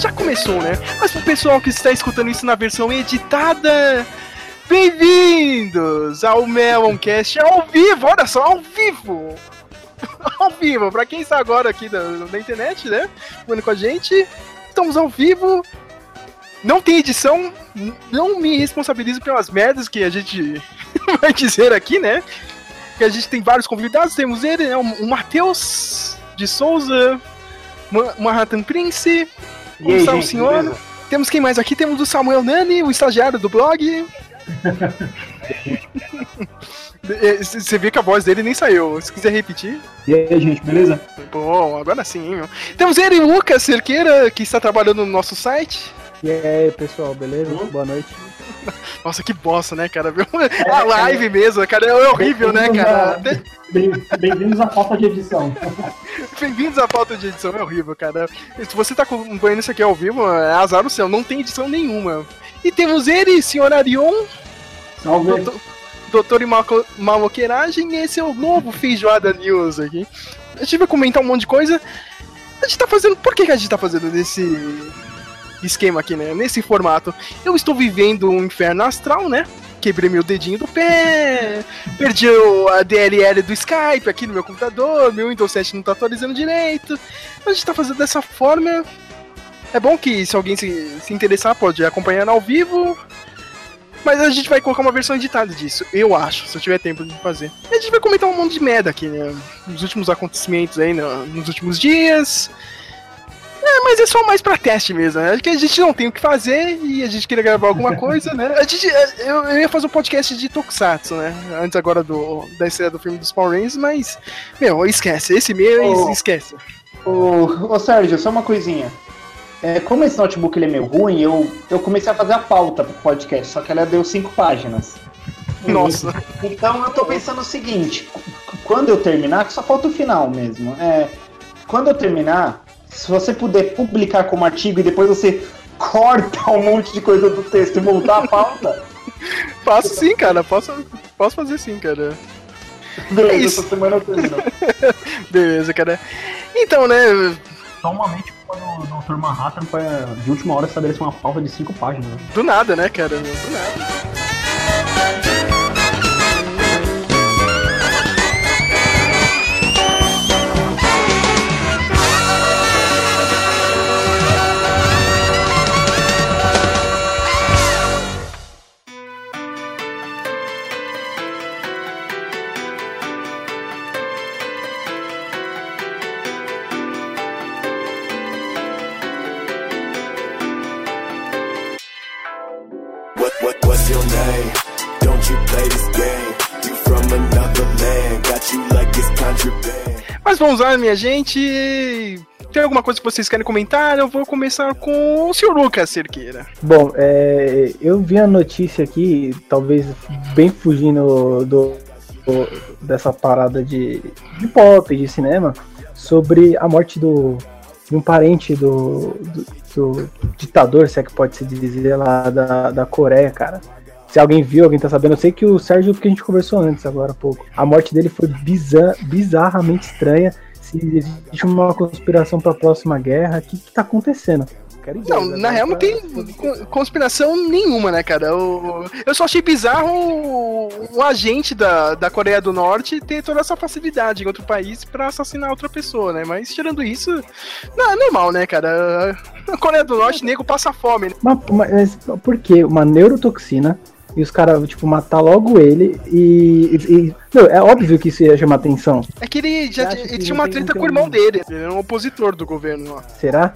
Já começou, né? Mas pro pessoal que está escutando isso na versão editada, bem-vindos ao Meloncast ao vivo, olha só, ao vivo! ao vivo, pra quem está agora aqui da internet, né? Falando com a gente, estamos ao vivo. Não tem edição, não me responsabilizo pelas merdas que a gente vai dizer aqui, né? Que a gente tem vários convidados, temos ele, né? O Matheus de Souza, Ma- Manhattan Prince, como está o senhor? Temos quem mais aqui? Temos o Samuel Nani, o estagiário do blog. É, Você vê que a voz dele nem saiu. Se quiser repetir. E aí, gente, beleza? Bom, agora sim. Meu. Temos ele, Lucas Cerqueira, que está trabalhando no nosso site. E aí, pessoal, beleza? Boa noite. Nossa, que bosta, né, cara? Viu? A live mesmo, cara, é horrível, né, cara? Bem- Bem-vindos à falta de edição. Bem-vindos à falta de edição, é horrível, cara. Se você tá acompanhando isso aqui ao vivo, é azar o céu, não tem edição nenhuma. E temos ele, senhor Arion, Salve. doutor, doutor em maloqueiragem, e esse é o novo Feijoada News aqui. A gente vai comentar um monte de coisa. A gente tá fazendo. Por que, que a gente tá fazendo nesse esquema aqui, né? Nesse formato? Eu estou vivendo um inferno astral, né? Quebrei meu dedinho do pé, perdi a DLL do Skype aqui no meu computador, meu Windows 7 não tá atualizando direito. A gente tá fazendo dessa forma. É bom que se alguém se, se interessar pode acompanhar ao vivo, mas a gente vai colocar uma versão editada disso, eu acho, se eu tiver tempo de fazer. E a gente vai comentar um monte de merda aqui, né? Nos últimos acontecimentos aí, no- nos últimos dias. É, mas é só mais pra teste mesmo, né? Acho que a gente não tem o que fazer e a gente queria gravar alguma coisa, né? A gente, eu, eu ia fazer um podcast de Tokusatsu, né? Antes agora do, da estreia do filme dos Power Rangers, mas, meu, esquece. Esse mês, Oh. esquece. Ô, ô Sérgio, só uma coisinha. É, como esse notebook ele é meio ruim, eu, eu comecei a fazer a pauta pro podcast, só que ela deu cinco páginas. Nossa. Então eu tô pensando o seguinte, qu- quando eu terminar, que só falta o final mesmo. É, quando eu terminar, se você puder publicar como artigo e depois você corta um monte de coisa do texto e voltar a pauta, Posso sim, cara. Posso, posso fazer sim, cara. beleza, isso. essa semana eu termino. Beleza, cara. Então, né? Normalmente, quando o Dr. Manhattan foi, de última hora estabeleceu uma pauta de cinco páginas. né? Do nada, né, cara? Do nada. Lá, minha gente. Tem alguma coisa que vocês querem comentar? Eu vou começar com o Sr. Lucas Cerqueira. Bom, é, eu vi a notícia aqui, talvez bem fugindo do, do- dessa parada de, de pop, de cinema, sobre a morte do, de um parente do, do, do ditador, se é que pode se dizer, lá da, da Coreia, cara. Se alguém viu, alguém tá sabendo, eu sei que o Sérgio, porque a gente conversou antes agora há pouco, a morte dele foi bizar, bizarramente estranha. Se existe uma conspiração pra próxima guerra, o que, que tá acontecendo? Não, ideia, na né? real não tem co- conspiração nenhuma, né, cara? O- eu só achei bizarro o, o agente da, da Coreia do Norte ter toda essa facilidade em outro país pra assassinar outra pessoa, né? Mas tirando isso, não, é normal, né, cara? A Coreia do Norte, nego passa fome, né? Mas, mas por que uma neurotoxina e os caras, tipo, matar logo ele e. e- e- não, é óbvio que isso ia chamar atenção. É que ele já ele tinha uma treta com o irmão dele. Ele era um opositor do governo, ó. Será?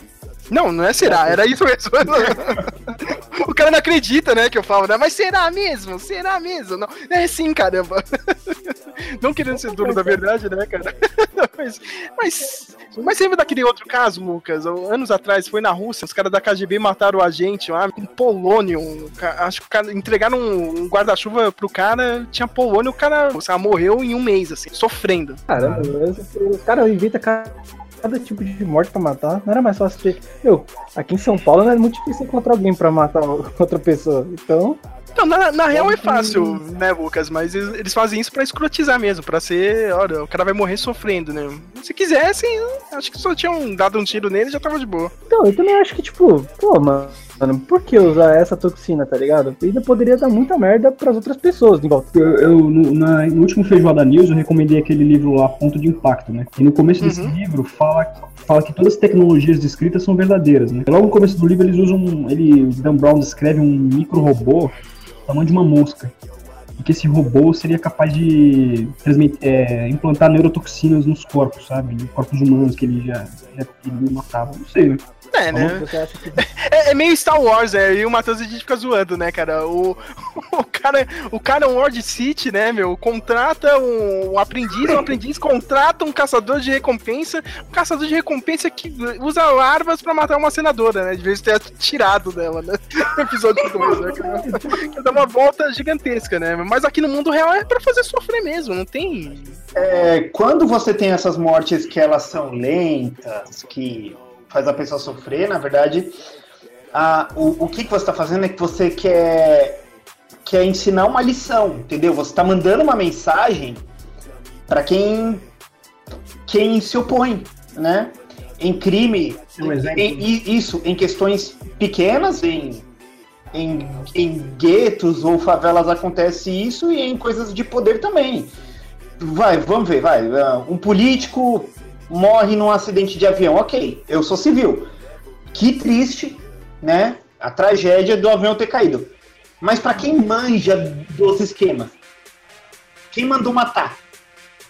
Não, não é será, era isso mesmo. o cara não acredita, né, que eu falo, né? Mas será mesmo? Será mesmo? Não, é sim, caramba. Não querendo ser dono da verdade, né, cara? Mas, mas, mas lembra daquele outro caso, Lucas? Anos atrás, foi na Rússia, os caras da KGB mataram o agente lá com polônio. Acho que o cara, entregaram um guarda-chuva pro cara, tinha polônio, o cara sei lá, morreu em um mês, assim, sofrendo. Caramba, o cara inventa ca- cada tipo de morte pra matar. Não era mais fácil ter. Meu, aqui em São Paulo não é muito difícil encontrar alguém pra matar outra pessoa. Então, Então, na, na real é fácil, né, Lucas? Mas eles, eles fazem isso pra escrotizar mesmo, pra ser, olha, o cara vai morrer sofrendo, né? Se quisessem, acho que só tinham dado um tiro nele e já tava de boa. então, eu também acho que, tipo, pô, mano, por que usar essa toxina, tá ligado? Ainda poderia dar muita merda pras outras pessoas de volta. Eu, eu, no, na- no último Feijoada News eu recomendei aquele livro lá, Ponto de Impacto, né? E no começo desse Uhum. livro fala, fala que todas as tecnologias descritas são verdadeiras, né? Logo no começo do livro eles usam, um- ele, Dan Brown descreve um micro-robô tamanho de uma mosca. E que esse robô seria capaz de transmit- é, implantar neurotoxinas nos corpos, sabe? Em corpos humanos que ele já, já ele matava. Não sei, né? É, né? Você acha que É, é meio Star Wars, é, e o Matheus a gente fica zoando, né, cara? O, o cara, o cara é um Lord City, né, meu? Contrata um, um aprendiz, um aprendiz contrata um caçador de recompensa, um caçador de recompensa que usa larvas pra matar uma senadora, né? De vez de ter tirado dela, né? No episódio 2, né? Que dá uma volta gigantesca, né? Mas aqui no mundo real é pra fazer sofrer mesmo, não tem. É, quando você tem essas mortes que elas são lentas, que faz a pessoa sofrer, na verdade, a- o, o que, que você está fazendo é que você quer, quer ensinar uma lição, entendeu? Você está mandando uma mensagem para quem, quem se opõe, né? Em crime, Um exemplo. em- em- isso, em questões pequenas, em, em, em guetos ou favelas acontece isso e em coisas de poder também. Vai, vamos ver, vai. ah, Um político morre num acidente de avião. Ok, eu sou civil. Que triste, né? A tragédia do avião ter caído. Mas para quem manja dos esquemas, quem mandou matar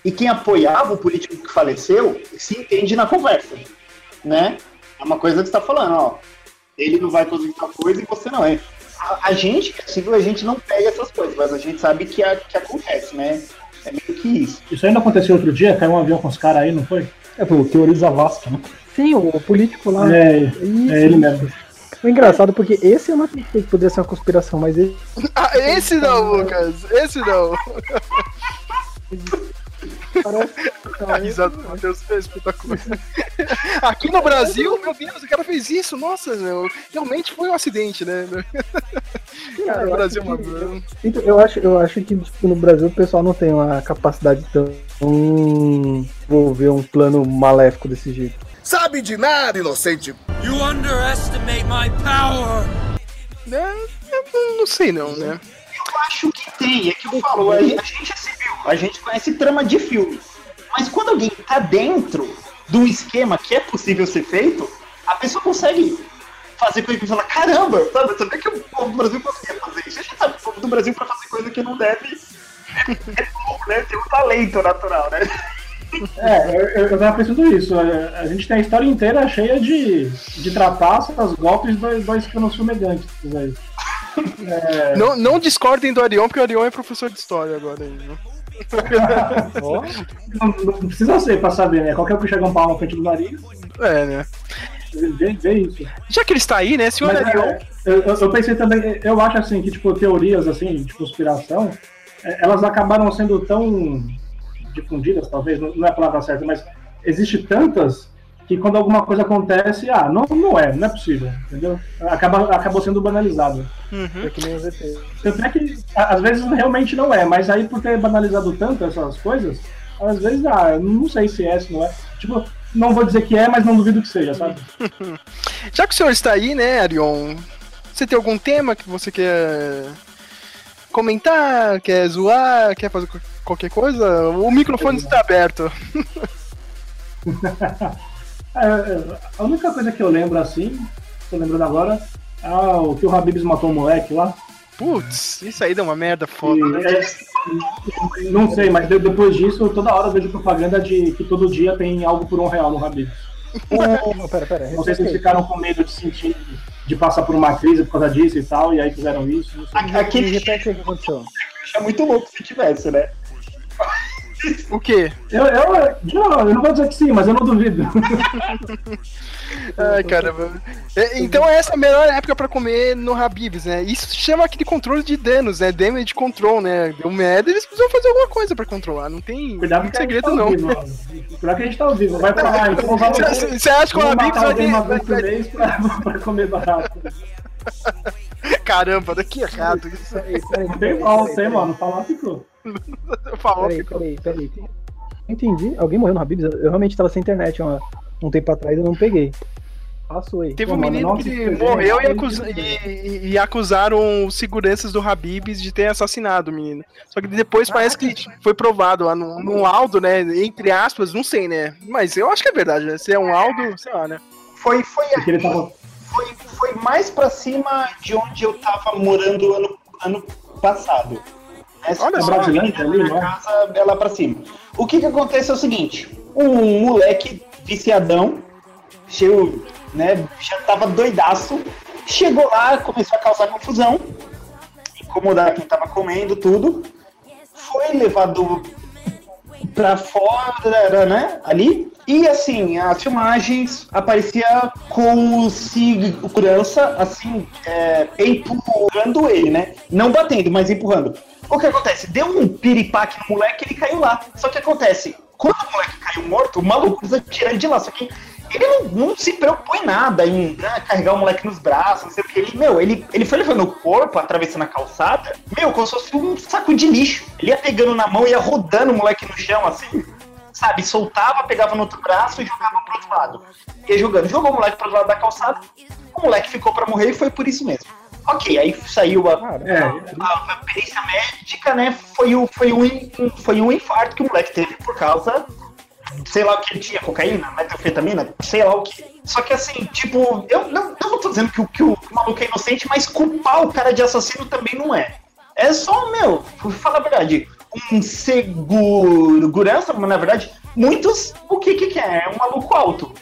e quem apoiava o político que faleceu, se entende na conversa, né? É uma coisa que está falando, ó. Ele não vai conseguir tal coisa e você não é. A, a gente, que é civil, a gente não pega essas coisas, mas a gente sabe que, a- que acontece, né? É meio que isso. Isso ainda aconteceu outro dia, caiu um avião com os caras aí, não foi? É, pô, teoria Zavascki, né? Sim, o político lá. É, Isso. é ele mesmo. O engraçado porque esse eu não acreditei que poderia ser uma conspiração, mas ele. Ah, esse não, Lucas! Esse não! Parece. A risada do Matheus é espetacular. Aqui no Brasil, meu Deus, o cara fez isso, nossa, meu, realmente foi um acidente, né? Cara, no eu, Brasil, mano. então, eu, acho, eu acho que tipo, no Brasil o pessoal não tem uma capacidade tão. envolver um plano maléfico desse jeito. Sabe de nada, inocente. You underestimate my power! Né? Eu não- não sei não, né? Eu acho que tem, é que eu falo, a gente a gente é civil, a gente conhece trama de filme. Mas quando alguém tá dentro de um esquema que é possível ser feito, a pessoa consegue fazer coisa que fala, caramba, sabe? Saber que o povo do Brasil conseguia fazer isso. A gente sabe que o povo do Brasil pra fazer coisa que não deve é pouco, né? Tem um talento natural, né? É, eu, eu tava pensando isso. A, a gente tem a história inteira cheia de, de trapaças, golpes dois, dois canos fumegantes aí. É, Não, não discordem do Arion, porque o Arion é professor de história agora. aí, né? não, não precisa ser pra saber, né? Qualquer um que chega um pau na frente do nariz, É, né? vê, vê isso. Já que ele está aí, né, senhor Mas, Arion? é, eu, eu- eu pensei também, eu acho assim que tipo teorias assim de conspiração, é, elas acabaram sendo tão difundidas, talvez não não é a palavra certa, mas existe tantas que quando alguma coisa acontece, ah, não, não é, não é possível, entendeu? Acaba, acabou sendo banalizado. Uhum. É que nem os. Tanto é que às vezes realmente não é, mas aí por ter banalizado tanto essas coisas, às vezes, ah, eu não sei se é, se não é. Tipo, não vou dizer que é, mas não duvido que seja, sabe? Já que o senhor está aí, né, Arion? Você tem algum tema que você quer comentar, quer zoar, quer fazer qual- qualquer coisa? O microfone está aberto. É, é, a única coisa que eu lembro assim, tô lembrando agora, é o que o Habibs matou o moleque lá. Putz, isso aí deu uma merda foda, E, né? é, não sei, mas de- depois disso, toda hora eu vejo propaganda de que todo dia tem algo por um real no Habibs. Pera, pera. Não sei se eles ficaram com medo de sentir, de passar por uma crise por causa disso e tal, e aí fizeram isso. Aquele Repete o que aconteceu. é muito louco se tivesse, né? O quê? Eu, eu, não, eu não vou dizer que sim, mas eu não duvido. Ai, caramba. É, Então essa é a melhor época pra comer no Habibs, né? Isso se chama aquele controle de danos, né? Damage control, né? Deu merda, eles precisam fazer alguma coisa pra controlar. Não tem Cuidado muito gente segredo, tá não. vivo. Cuidado que a gente tá ao vivo. Vai pra lá, então vamos Você acha que o Habibs vai ter. uma vez por mês pra, pra comer barato. Caramba, daqui errado. Isso Tem peraí, mal, peraí, tem, mano. Falar ficou. falou, Peraí, peraí, peraí. Entendi. Alguém morreu no Habibs? Eu realmente tava sem internet uma- um tempo atrás eu não peguei. Passou aí. Teve um Pô, mano, menino nossa, que morreu e, incrível. e- e acusaram os seguranças do Habibs de ter assassinado o menino. Só que depois parece que foi provado lá no, no laudo, né? Entre aspas, não sei, né? Mas eu acho que é verdade, né? Se é um laudo, sei lá, né? Foi, foi, ele tava. foi, foi mais pra cima de onde eu tava morando ano, ano passado. Essa Olha é. Brasilândia ali, minha né? casa é lá pra cima. O que que acontece é o seguinte, um moleque viciadão, cheio, né, já tava doidaço, chegou lá, começou a causar confusão, incomodar quem tava comendo, tudo, foi levado pra fora, né, ali, e assim, as filmagens aparecia com o segurança, assim, é, empurrando ele, né, não batendo, mas empurrando. O que acontece? Deu um piripaque no moleque ele caiu lá. Só que acontece, quando o moleque caiu morto, o maluco precisa tirar ele de lá. Só que ele não, não se preocupou em nada, em né, carregar o moleque nos braços, não sei o que. Ele, meu, ele, ele foi levando o corpo, atravessando a calçada, meu, como se fosse um saco de lixo. Ele ia pegando na mão, ia rodando o moleque no chão, assim, sabe? Soltava, pegava no outro braço e jogava pro outro lado. Ia jogando. Jogou o moleque pro outro lado da calçada, o moleque ficou pra morrer e foi por isso mesmo. Ok, aí saiu a, Cara, É, a, a perícia médica, né, foi, o, foi, um, foi um infarto que o moleque teve por causa, sei lá o que ele tinha, cocaína, metanfetamina, sei lá o que. Só que assim, tipo, eu não, eu não tô dizendo que, o- que o maluco é inocente, mas culpar o cara de assassino também não é. É só, meu, vou falar a verdade, um segurança, mas na verdade, muitos, o que que, que é? É um maluco alto.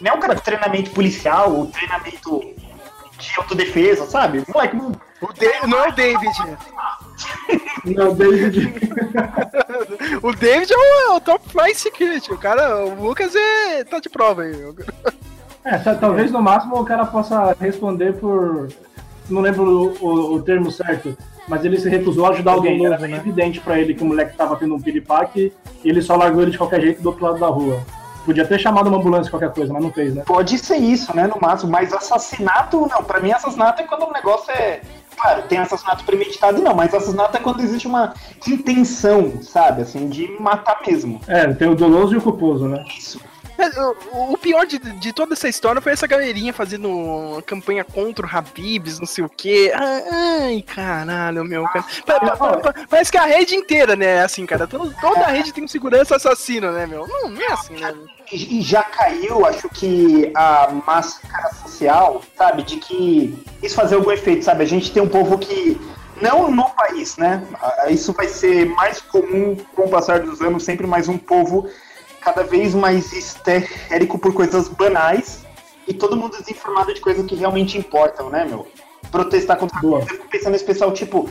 Não é um cara com treinamento policial, ou treinamento de autodefesa, sabe? Moleque, não, O Da- não é o David. não, David. O David é o, é o top flight security. O cara, o Lucas é, tá de prova aí. É, ta- talvez no máximo o cara possa responder por. Não lembro o, o- o termo certo, mas ele se recusou a ajudar alguém. Era bem evidente pra ele que o moleque tava tendo um piripaque e ele só largou ele de qualquer jeito do outro lado da rua. Podia ter chamado uma ambulância, qualquer coisa, mas não fez, né? Pode ser isso, né, no máximo, mas assassinato, não. Pra mim, assassinato é quando o negócio é. Claro, tem assassinato premeditado, não, mas assassinato é quando existe uma intenção, sabe, assim, de matar mesmo. É, tem o doloso e o culposo, né? Isso. É, O, pior de, de toda essa história foi essa galerinha fazendo campanha contra o Habibs, não sei o quê. Ai, caralho, meu. Cara. Pa- pa- pa- pa- Parece que a rede inteira, né? Assim, cara. Todo- toda a rede tem um segurança assassino, né, meu? Não, não é assim, né? E e já caiu, acho que a máscara social, sabe, de que isso fazer algum efeito, sabe? A gente tem um povo que. Não no país, né? Ah, Isso vai ser mais comum com o passar dos anos, sempre mais um povo cada vez mais histérico por coisas banais e todo mundo desinformado de coisas que realmente importam, né, meu? Protestar contra Boa. Eu fico pensando nesse pessoal, tipo,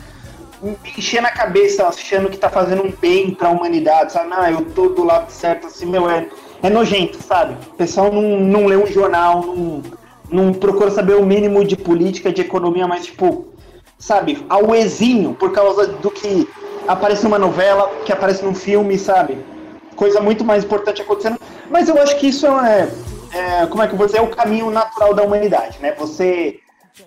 enchendo a cabeça, achando que tá fazendo um bem pra humanidade, sabe? Não, eu tô do lado certo, assim, meu, é, é nojento, sabe? O pessoal não, não lê um jornal, não, não procura saber o mínimo de política, de economia, mas, tipo, sabe, ao exinho, por causa do que aparece numa novela, que aparece num filme, sabe? Coisa muito mais importante acontecendo. Mas eu acho que isso é, é como é que eu vou dizer, é o caminho natural da humanidade, né? Você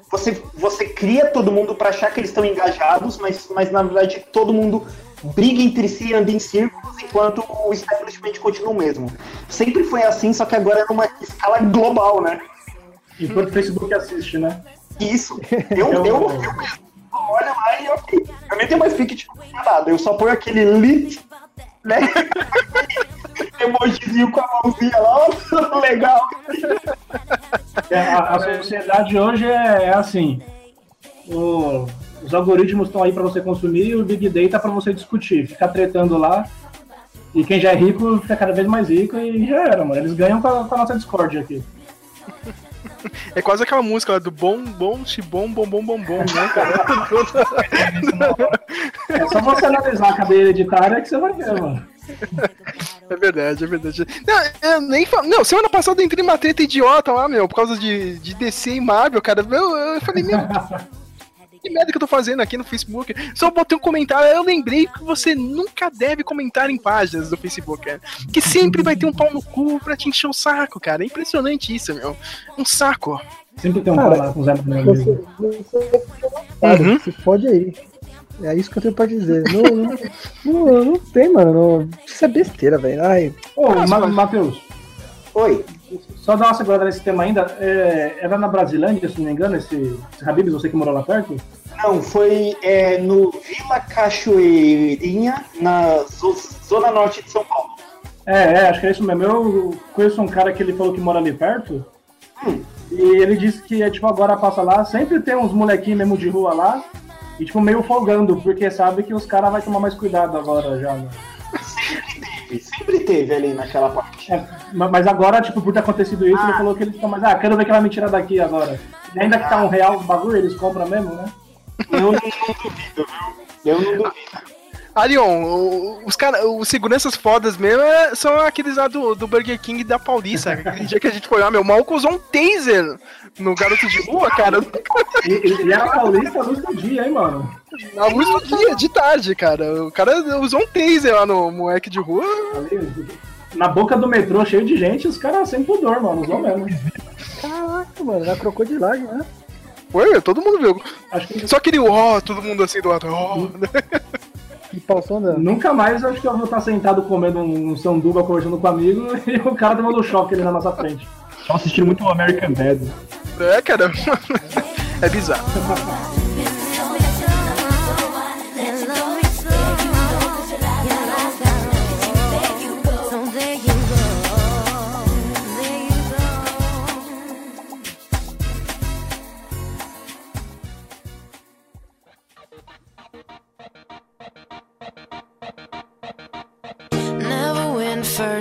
você, você cria todo mundo para achar que eles estão engajados, mas, mas na verdade todo mundo briga entre si, anda em círculos, enquanto o establishment continua o mesmo. Sempre foi assim, só que agora é numa escala global, né? Enquanto o Facebook assiste, né? Isso. Eu, eu, eu, mesmo olho lá e ok. Eu nem tenho mais pique de nada, eu só ponho aquele lit, né? Emojizinho com a mãozinha lá, legal. É, a, a sociedade hoje é, é assim. O- os algoritmos estão aí para você consumir e o Big Data para você discutir. Ficar tretando lá. E quem já é rico fica cada vez mais rico e já era, mano. Eles ganham com a, com a nossa Discord aqui. É quase aquela música lá do bom, bom, xibom, bom, bom, bom, bom, né, cara? É só você analisar a cadeia hereditária que você vai ver, mano. É verdade, é verdade. Não, eu nem falo. Não, semana passada eu entrei numa treta idiota lá, meu, por causa de, de DC e Marvel, cara. Eu, eu falei, meu. Que merda que eu tô fazendo aqui no Facebook? Só botei um comentário, eu lembrei que você nunca deve comentar em páginas do Facebook, cara. Que sempre vai ter um pau no cu pra te encher o saco, cara. É impressionante isso, meu. Um saco. Sempre tem um Cara, cara lá com Zé Manuel Você, mesmo. você cara, Uhum. se fode aí. É isso que eu tenho pra dizer. Não, não, não, não tem, mano. Isso é besteira, velho. Ai, Ô, Matheus, Oi. Só dar uma segurada nesse tema ainda. É, era na Brasilândia, se não me engano, esse, esse Habibs, você que morou lá perto? Não, foi é, no Vila Cachoeirinha, na zo- zona norte de São Paulo. É, é, acho que é isso mesmo. Eu conheço um cara que ele falou que mora ali perto. Hum. E ele disse que, é, tipo, agora passa lá, sempre tem uns molequinhos mesmo de rua lá. E, tipo, meio folgando, porque sabe que os caras vão tomar mais cuidado agora já, né? Sempre teve ali naquela parte. É, ma- mas agora, tipo, por ter acontecido isso, ele falou que eles estão mais. Ah, quero ver que vai me tirar daqui agora. E ainda que tá um real os bagulho, eles compram mesmo, né? Eu não duvido, viu? Eu não duvido. Arion, o- os, cara, os seguranças fodas mesmo é- são aqueles lá do, do Burger King da Paulista. Aquele dia que a gente foi lá, meu, o maluco usou um taser no garoto de rua, cara. E, e, era paulista à luz do dia, hein, mano? Na luz do dia, de tarde, cara. O cara usou um taser lá no moleque de rua. Na boca do metrô, cheio de gente, os caras sem pudor, mano. Usou mesmo. caraca, mano. Na crocodilagem, né? Foi, todo mundo viu. Acho que Só aquele ó, todo mundo assim do lado. ó. E passou andando. nunca mais acho que eu vou estar sentado comendo um sanduba, conversando com um amigo, e o cara tomando choque ali na nossa frente. Só assistindo muito American Dad. É, cara. É bizarro.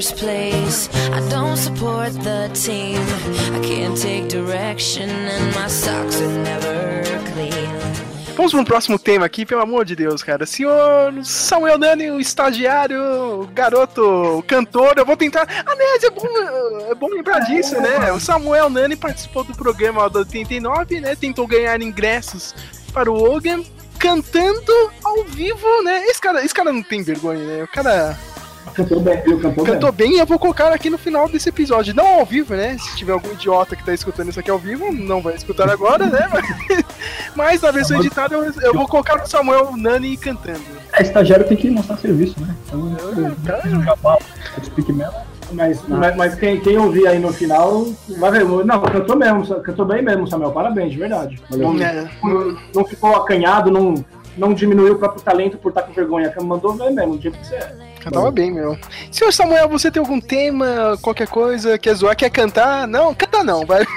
first place. I don't support the team. I can't take direction, and my socks are never clean. Vamos para um próximo tema aqui, pelo amor de Deus, cara. Senhor Samuel Nani, o estagiário, garoto, cantor, eu vou tentar. Aliás, é bom, é bom lembrar disso, né? O Samuel Nani participou do programa do 89, né? Tentou ganhar ingressos para o Logan, cantando ao vivo, né? Esse cara, esse cara não tem vergonha, né? O cara Cantou bem, ele cantou, cantou bem e eu vou colocar aqui no final desse episódio. Não ao vivo, né? Se tiver algum idiota que tá escutando isso aqui ao vivo, não vai escutar agora, né? Mas, mas na versão editada eu, eu vou colocar o Samuel Nani cantando. É, estagiário tem que mostrar serviço, né? Então, mesmo. bem. Mas, mas, mas quem, quem ouvir aí no final, vai ver. Não, cantou mesmo, cantou bem mesmo, Samuel. Parabéns, de verdade. Não, É, não, não ficou acanhado, não, não diminuiu o próprio talento por estar com vergonha. Mandou ver mesmo, do jeito que você é. Cantava bem, meu. Senhor Samuel, você tem algum tema, qualquer coisa, quer zoar, quer cantar? Não, canta não, vai.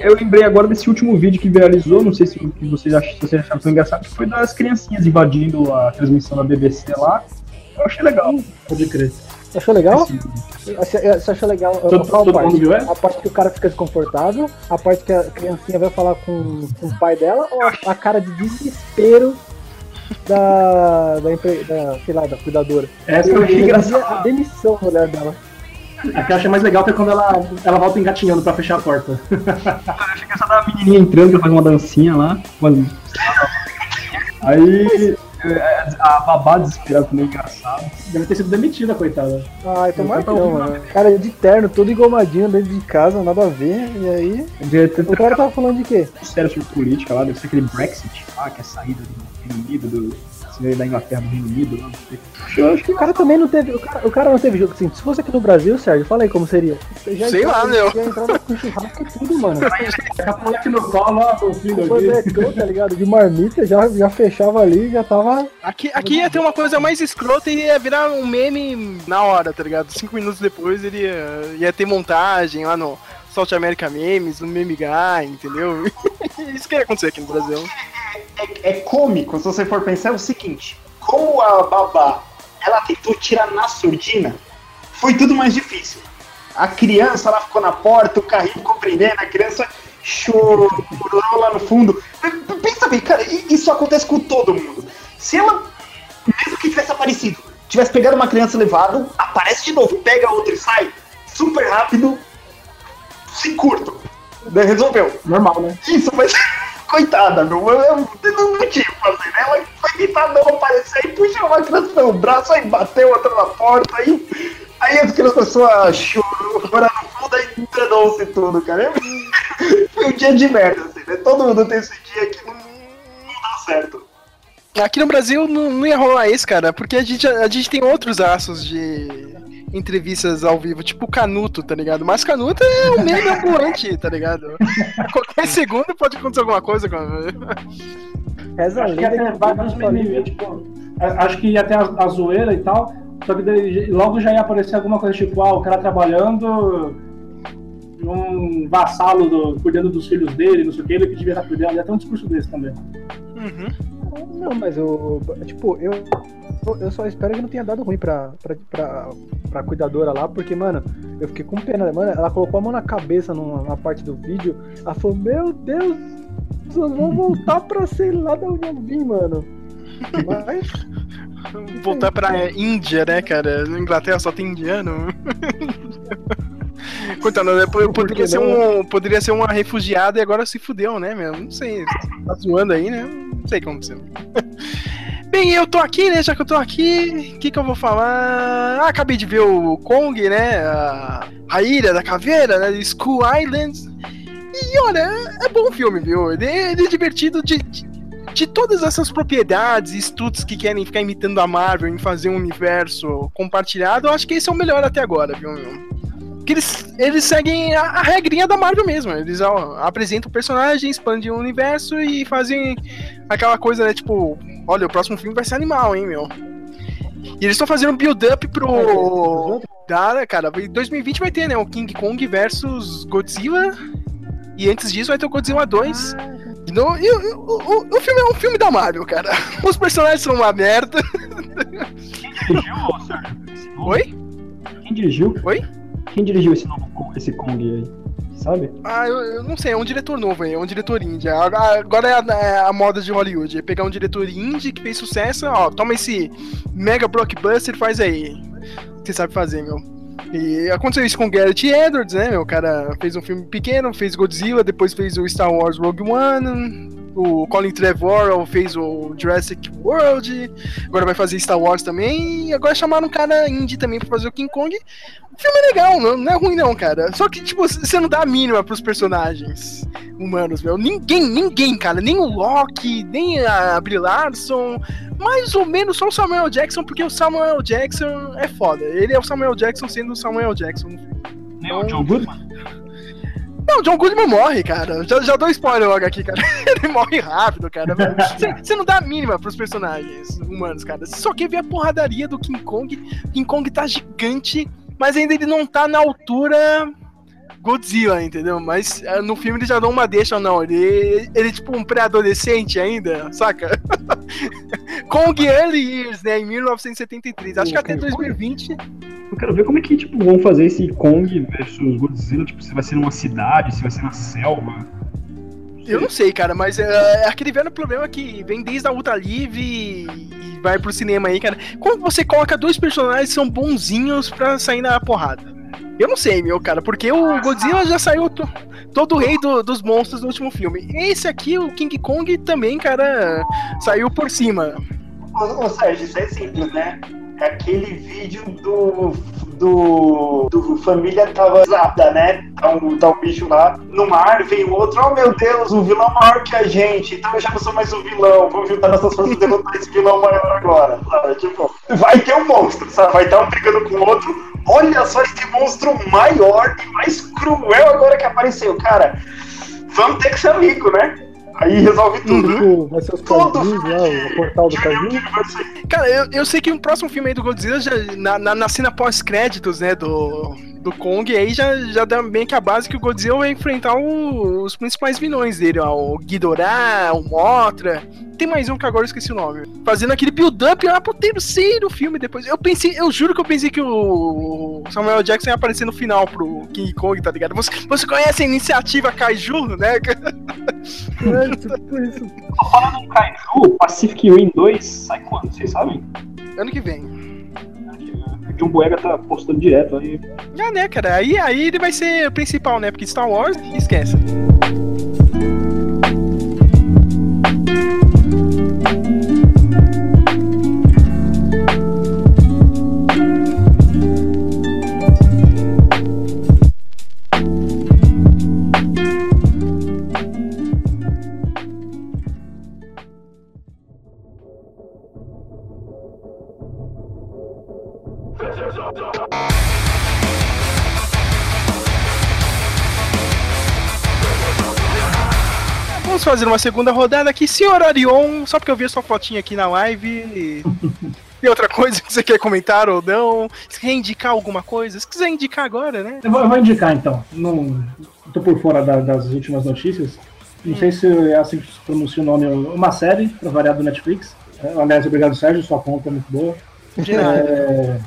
Eu lembrei agora desse último vídeo que viralizou, não sei se o que vocês acham, se vocês acharam tão engraçado, que foi das criancinhas invadindo a transmissão da BBC lá. Eu achei legal. Pode crer. Você achou legal? Esse- Você achou legal Todo- qual todo parte? mundo viu, é? A parte que o cara fica desconfortável, a parte que a criancinha vai falar com, com o pai dela, ou a, a cara de desespero da, da, empre- da, sei lá, da cuidadora? Essa Eu eu achei engraçado. A demissão da mulher dela. A que eu achei mais legal foi quando ela, ela volta engatinhando pra fechar a porta. achei que essa da menininha entrando pra fazer uma dancinha lá. Aí é, a babá desesperada também engraçado. Deve ter sido demitida, coitada. Ai, tomara que não, mano. Cara de terno, todo engomadinho dentro de casa, nada a ver. E aí. O cara tava falando de quê? sério sobre política lá, deve ser aquele Brexit lá, que é saída do Reino Unido, do, assim, da Inglaterra do Reino Unido não sei. Eu acho que O cara também não teve. O cara, o cara não teve jogo assim. Se fosse aqui no Brasil, Sérgio, fala aí como seria. Você já Sei lá, meu. Já entrava com churrasco e tudo, mano. O moleque no colo, ó, o filho bonecão, tá ligado? De marmita, já, já fechava ali, já tava. Aqui, aqui ia ter uma coisa mais escrota e ia virar um meme na hora, tá ligado? Cinco minutos depois ele ia, ia ter montagem lá no South America Memes, no Meme Guy, entendeu? Isso que ia acontecer aqui no Brasil. É, é cômico, se você for pensar, é o seguinte: como a babá ela tentou tirar na surdina, foi tudo mais difícil. A criança ela ficou na porta, o carrinho ficou prendendo, a criança chorou lá no fundo. Pensa bem, cara, isso acontece com todo mundo. Se ela, mesmo que tivesse aparecido, tivesse pegado uma criança levado, aparece de novo, pega outra e sai, super rápido, sem curto. Resolveu. Normal, né? Isso, mas coitada, meu. Eu, eu não, não tinha o que fazer, né? Ela foi não aparecer, aí puxou uma criança pelo braço, aí bateu outra na porta, aí. Aí as crianças começaram a chorar no fundo, aí enganou-se tudo, cara. Foi um dia de merda, assim, né? Todo mundo tem esse dia que não, não dá certo. Aqui no Brasil não, não ia rolar isso, cara, porque a gente, a gente tem outros aços de entrevistas ao vivo, tipo o Canuto, tá ligado? Mas Canuto é um meme ambulante, tá ligado? A qualquer segundo pode acontecer alguma coisa com Reza a Acho que vários meninos, tipo, a- acho que ia ter a, a zoeira e tal, só que daí logo já ia aparecer alguma coisa tipo, ah, o cara trabalhando, um vassalo do- cuidando dos filhos dele, não sei o que, ele que devia estar cuidando, ia ter um discurso desse também. Uhum. Não, mas eu. Tipo, eu. Eu só espero que não tenha dado ruim pra, pra, pra, pra cuidadora lá, porque, mano, eu fiquei com pena, né? Mano, ela colocou a mão na cabeça numa, numa parte do vídeo, ela falou, meu Deus, eu vou voltar pra sei lá de onde eu vim, mano. Mas, Voltar pra Índia, né, cara? Na Inglaterra só tem indiano. Coitado, né? Poderia ser, não, um, poderia ser uma refugiada e agora se fudeu, né, meu? Não sei. Tá zoando aí, né? Não sei o que aconteceu. Bem, eu tô aqui, né? Já que eu tô aqui, o que, que eu vou falar? Ah, acabei de ver o Kong, né? A, a Ilha da Caveira, né? School Island. E olha, é bom filme, viu? Ele, ele é divertido de, de, de todas essas propriedades estudos que querem ficar imitando a Marvel em fazer um universo compartilhado. Eu acho que esse é o melhor até agora, viu? Porque eles, eles seguem a, a regrinha da Marvel mesmo. Eles ó, apresentam o personagem, expandem o universo e fazem aquela coisa, né? Tipo, olha, o próximo filme vai ser animal, hein, meu? E eles estão fazendo um build-up pro. Da, cara, em 2020 vai ter, né? O King Kong versus Godzilla. E antes disso vai ter o Godzilla 2. E no- e o, o- o- filme é um filme da Marvel, cara. Os personagens são uma merda. Dirigiu, esse novo? Oi? Quem dirigiu? Oi? Quem dirigiu esse novo esse Kong aí? Sabe? Ah, eu, eu não sei, é um diretor novo aí, é um diretor indie. Agora agora é a, é a moda de Hollywood, é pegar um diretor indie que fez sucesso, ó, toma esse mega blockbuster e faz aí. Você sabe fazer, meu. E aconteceu isso com o Garrett Edwards, né, meu? O cara fez um filme pequeno, fez Godzilla, depois fez o Star Wars Rogue One, o Colin Trevorrow fez o Jurassic World, agora vai fazer Star Wars também, e agora chamaram um cara indie também pra fazer o King Kong. O filme é legal, não, não é ruim não, cara. Só que, tipo, você não dá a mínima pros personagens humanos, meu. Ninguém, ninguém, cara. Nem o Loki, nem a Brie Larson. Mais ou menos só o Samuel Jackson, porque o Samuel Jackson é foda. Ele é o Samuel Jackson sendo o Samuel Jackson. Nem o John Goodman? Não, o John Goodman morre, cara. Já, já dou spoiler logo aqui, cara. Ele morre rápido, cara. Você não dá a mínima pros personagens humanos, cara. Você só quer ver a porradaria do King Kong. King Kong tá gigante, mas ainda ele não tá na altura Godzilla, entendeu? Mas eh, no filme ele já dão uma deixa, não. Ele, ele é tipo um pré-adolescente ainda, saca? Kong Early Years, né? Em 1973. Acho que até 2020. Eu quero ver como é que tipo, vão fazer esse Kong versus Godzilla. Tipo, se vai ser numa cidade, se vai ser na selva. Eu não sei, cara, mas é, é aquele velho problema que vem desde a Ultra Live e, e vai pro cinema aí, cara. Como você coloca dois personagens que são bonzinhos pra sair na porrada? Eu não sei, meu, cara, porque o Godzilla já saiu to- todo rei do- dos monstros no último filme. Esse aqui, o King Kong, também, cara, saiu por cima. Ô Sérgio, isso é simples, né? Aquele vídeo do. do. do família tava exata, né? Tá um, tá um bicho lá no mar, vem o outro, oh meu Deus, um vilão maior que a gente, então eu já não sou mais um vilão, vamos juntar nossas forças e derrotar esse vilão maior agora. Sabe? Tipo, vai ter um monstro, sabe? Vai estar um brigando com o outro. Olha só esse monstro maior e mais cruel agora que apareceu, cara. Vamos ter que ser amigo, né? Aí resolve tudo. né? Tipo, vai ser os cardinhos lá, o portal do cardinho. Cara, eu, eu sei que no próximo filme aí do Godzilla, já, na, na, na cena pós-créditos, né, do, do Kong, aí já, já dá bem que a base que o Godzilla vai enfrentar o- os principais vilões dele, ó, o Ghidorah, o Mothra, tem mais um que agora eu esqueci o nome. Fazendo aquele build-up lá pro terceiro filme depois. Eu pensei, eu juro que eu pensei que o Samuel Jackson ia aparecer no final pro King Kong, tá ligado? Você, você conhece a iniciativa Kaiju, né? É, tipo isso. Falando em Kaiju, Pacific Rim 2 sai quando? Vocês sabem? Ano que vem. O John Boyega tá postando direto aí. Ah, né, cara? Aí, aí ele vai ser o principal, né? Porque Star Wars, esquece. Fazer uma segunda rodada aqui. Senhor Arion, só porque eu vi a sua fotinha aqui na live. e- outra coisa que você quer comentar ou não? Se quer indicar alguma coisa? Se quiser indicar agora, né? Eu vou, eu vou indicar então. Não tô por fora da- das últimas notícias. Não sei se é assim que se pronuncia o nome. Uma série, pra variar do Netflix. É, Aliás, obrigado, Sérgio. Sua conta é muito boa. De nada.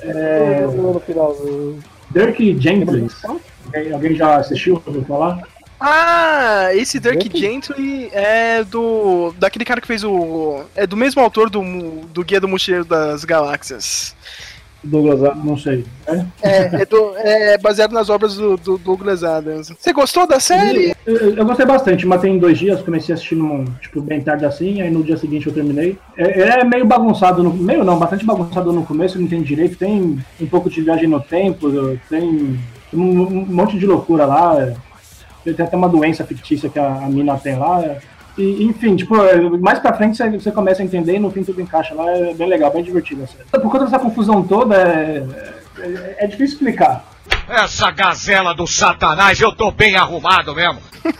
É, do- Dirk Gently. Alguém, alguém já assistiu? Ouviu falar? Ah, esse Dirk? Gently é do. daquele cara que fez o. É do mesmo autor do, do Guia do Mochileiro das Galáxias. Douglas, ah, não sei. É? É, é, do- é baseado nas obras do, do Douglas Adams. Você gostou da série? Eu, eu gostei bastante, matei em dois dias, comecei assistindo num, tipo, bem tarde assim, aí no dia seguinte eu terminei. É, é meio bagunçado, no, meio não, bastante bagunçado no começo, não entendo direito, tem um pouco de viagem no tempo, tem um, um monte de loucura lá, tem até uma doença fictícia que a, a mina tem lá. E, enfim, tipo, é, mais pra frente você, você começa a entender e no fim tudo encaixa lá, é bem legal, bem divertido. Assim. Por conta dessa confusão toda, é, é, é difícil explicar. Essa gazela do satanás, eu tô bem arrumado mesmo.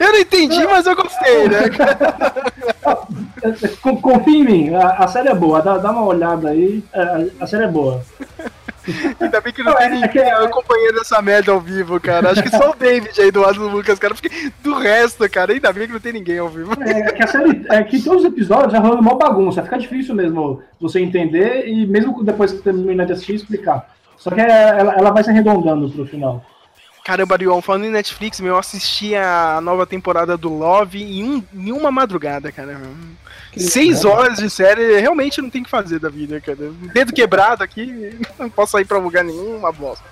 Eu não entendi, mas eu gostei, né? Con- Confia em mim, a, a série é boa, dá, dá uma olhada aí, a, a série é boa. Ainda bem que não tem é- é ninguém que- é- acompanhando essa merda ao vivo, cara. Acho que só o David aí do lado do Lucas, cara. Porque do resto, cara, ainda bem que não tem ninguém ao vivo. É que a série, é que todos os episódios já rolam uma bagunça, fica difícil mesmo você entender e mesmo depois que terminar de assistir, explicar. Só que é- ela, ela vai se arredondando pro final. Caramba, Arion, falando em Netflix, meu, eu assisti a nova temporada do Love em, um- em uma madrugada, cara. Seis horas de série, realmente não tem o que fazer da vida, cara. Dedo quebrado aqui, não posso sair pra lugar nenhum, uma bosta.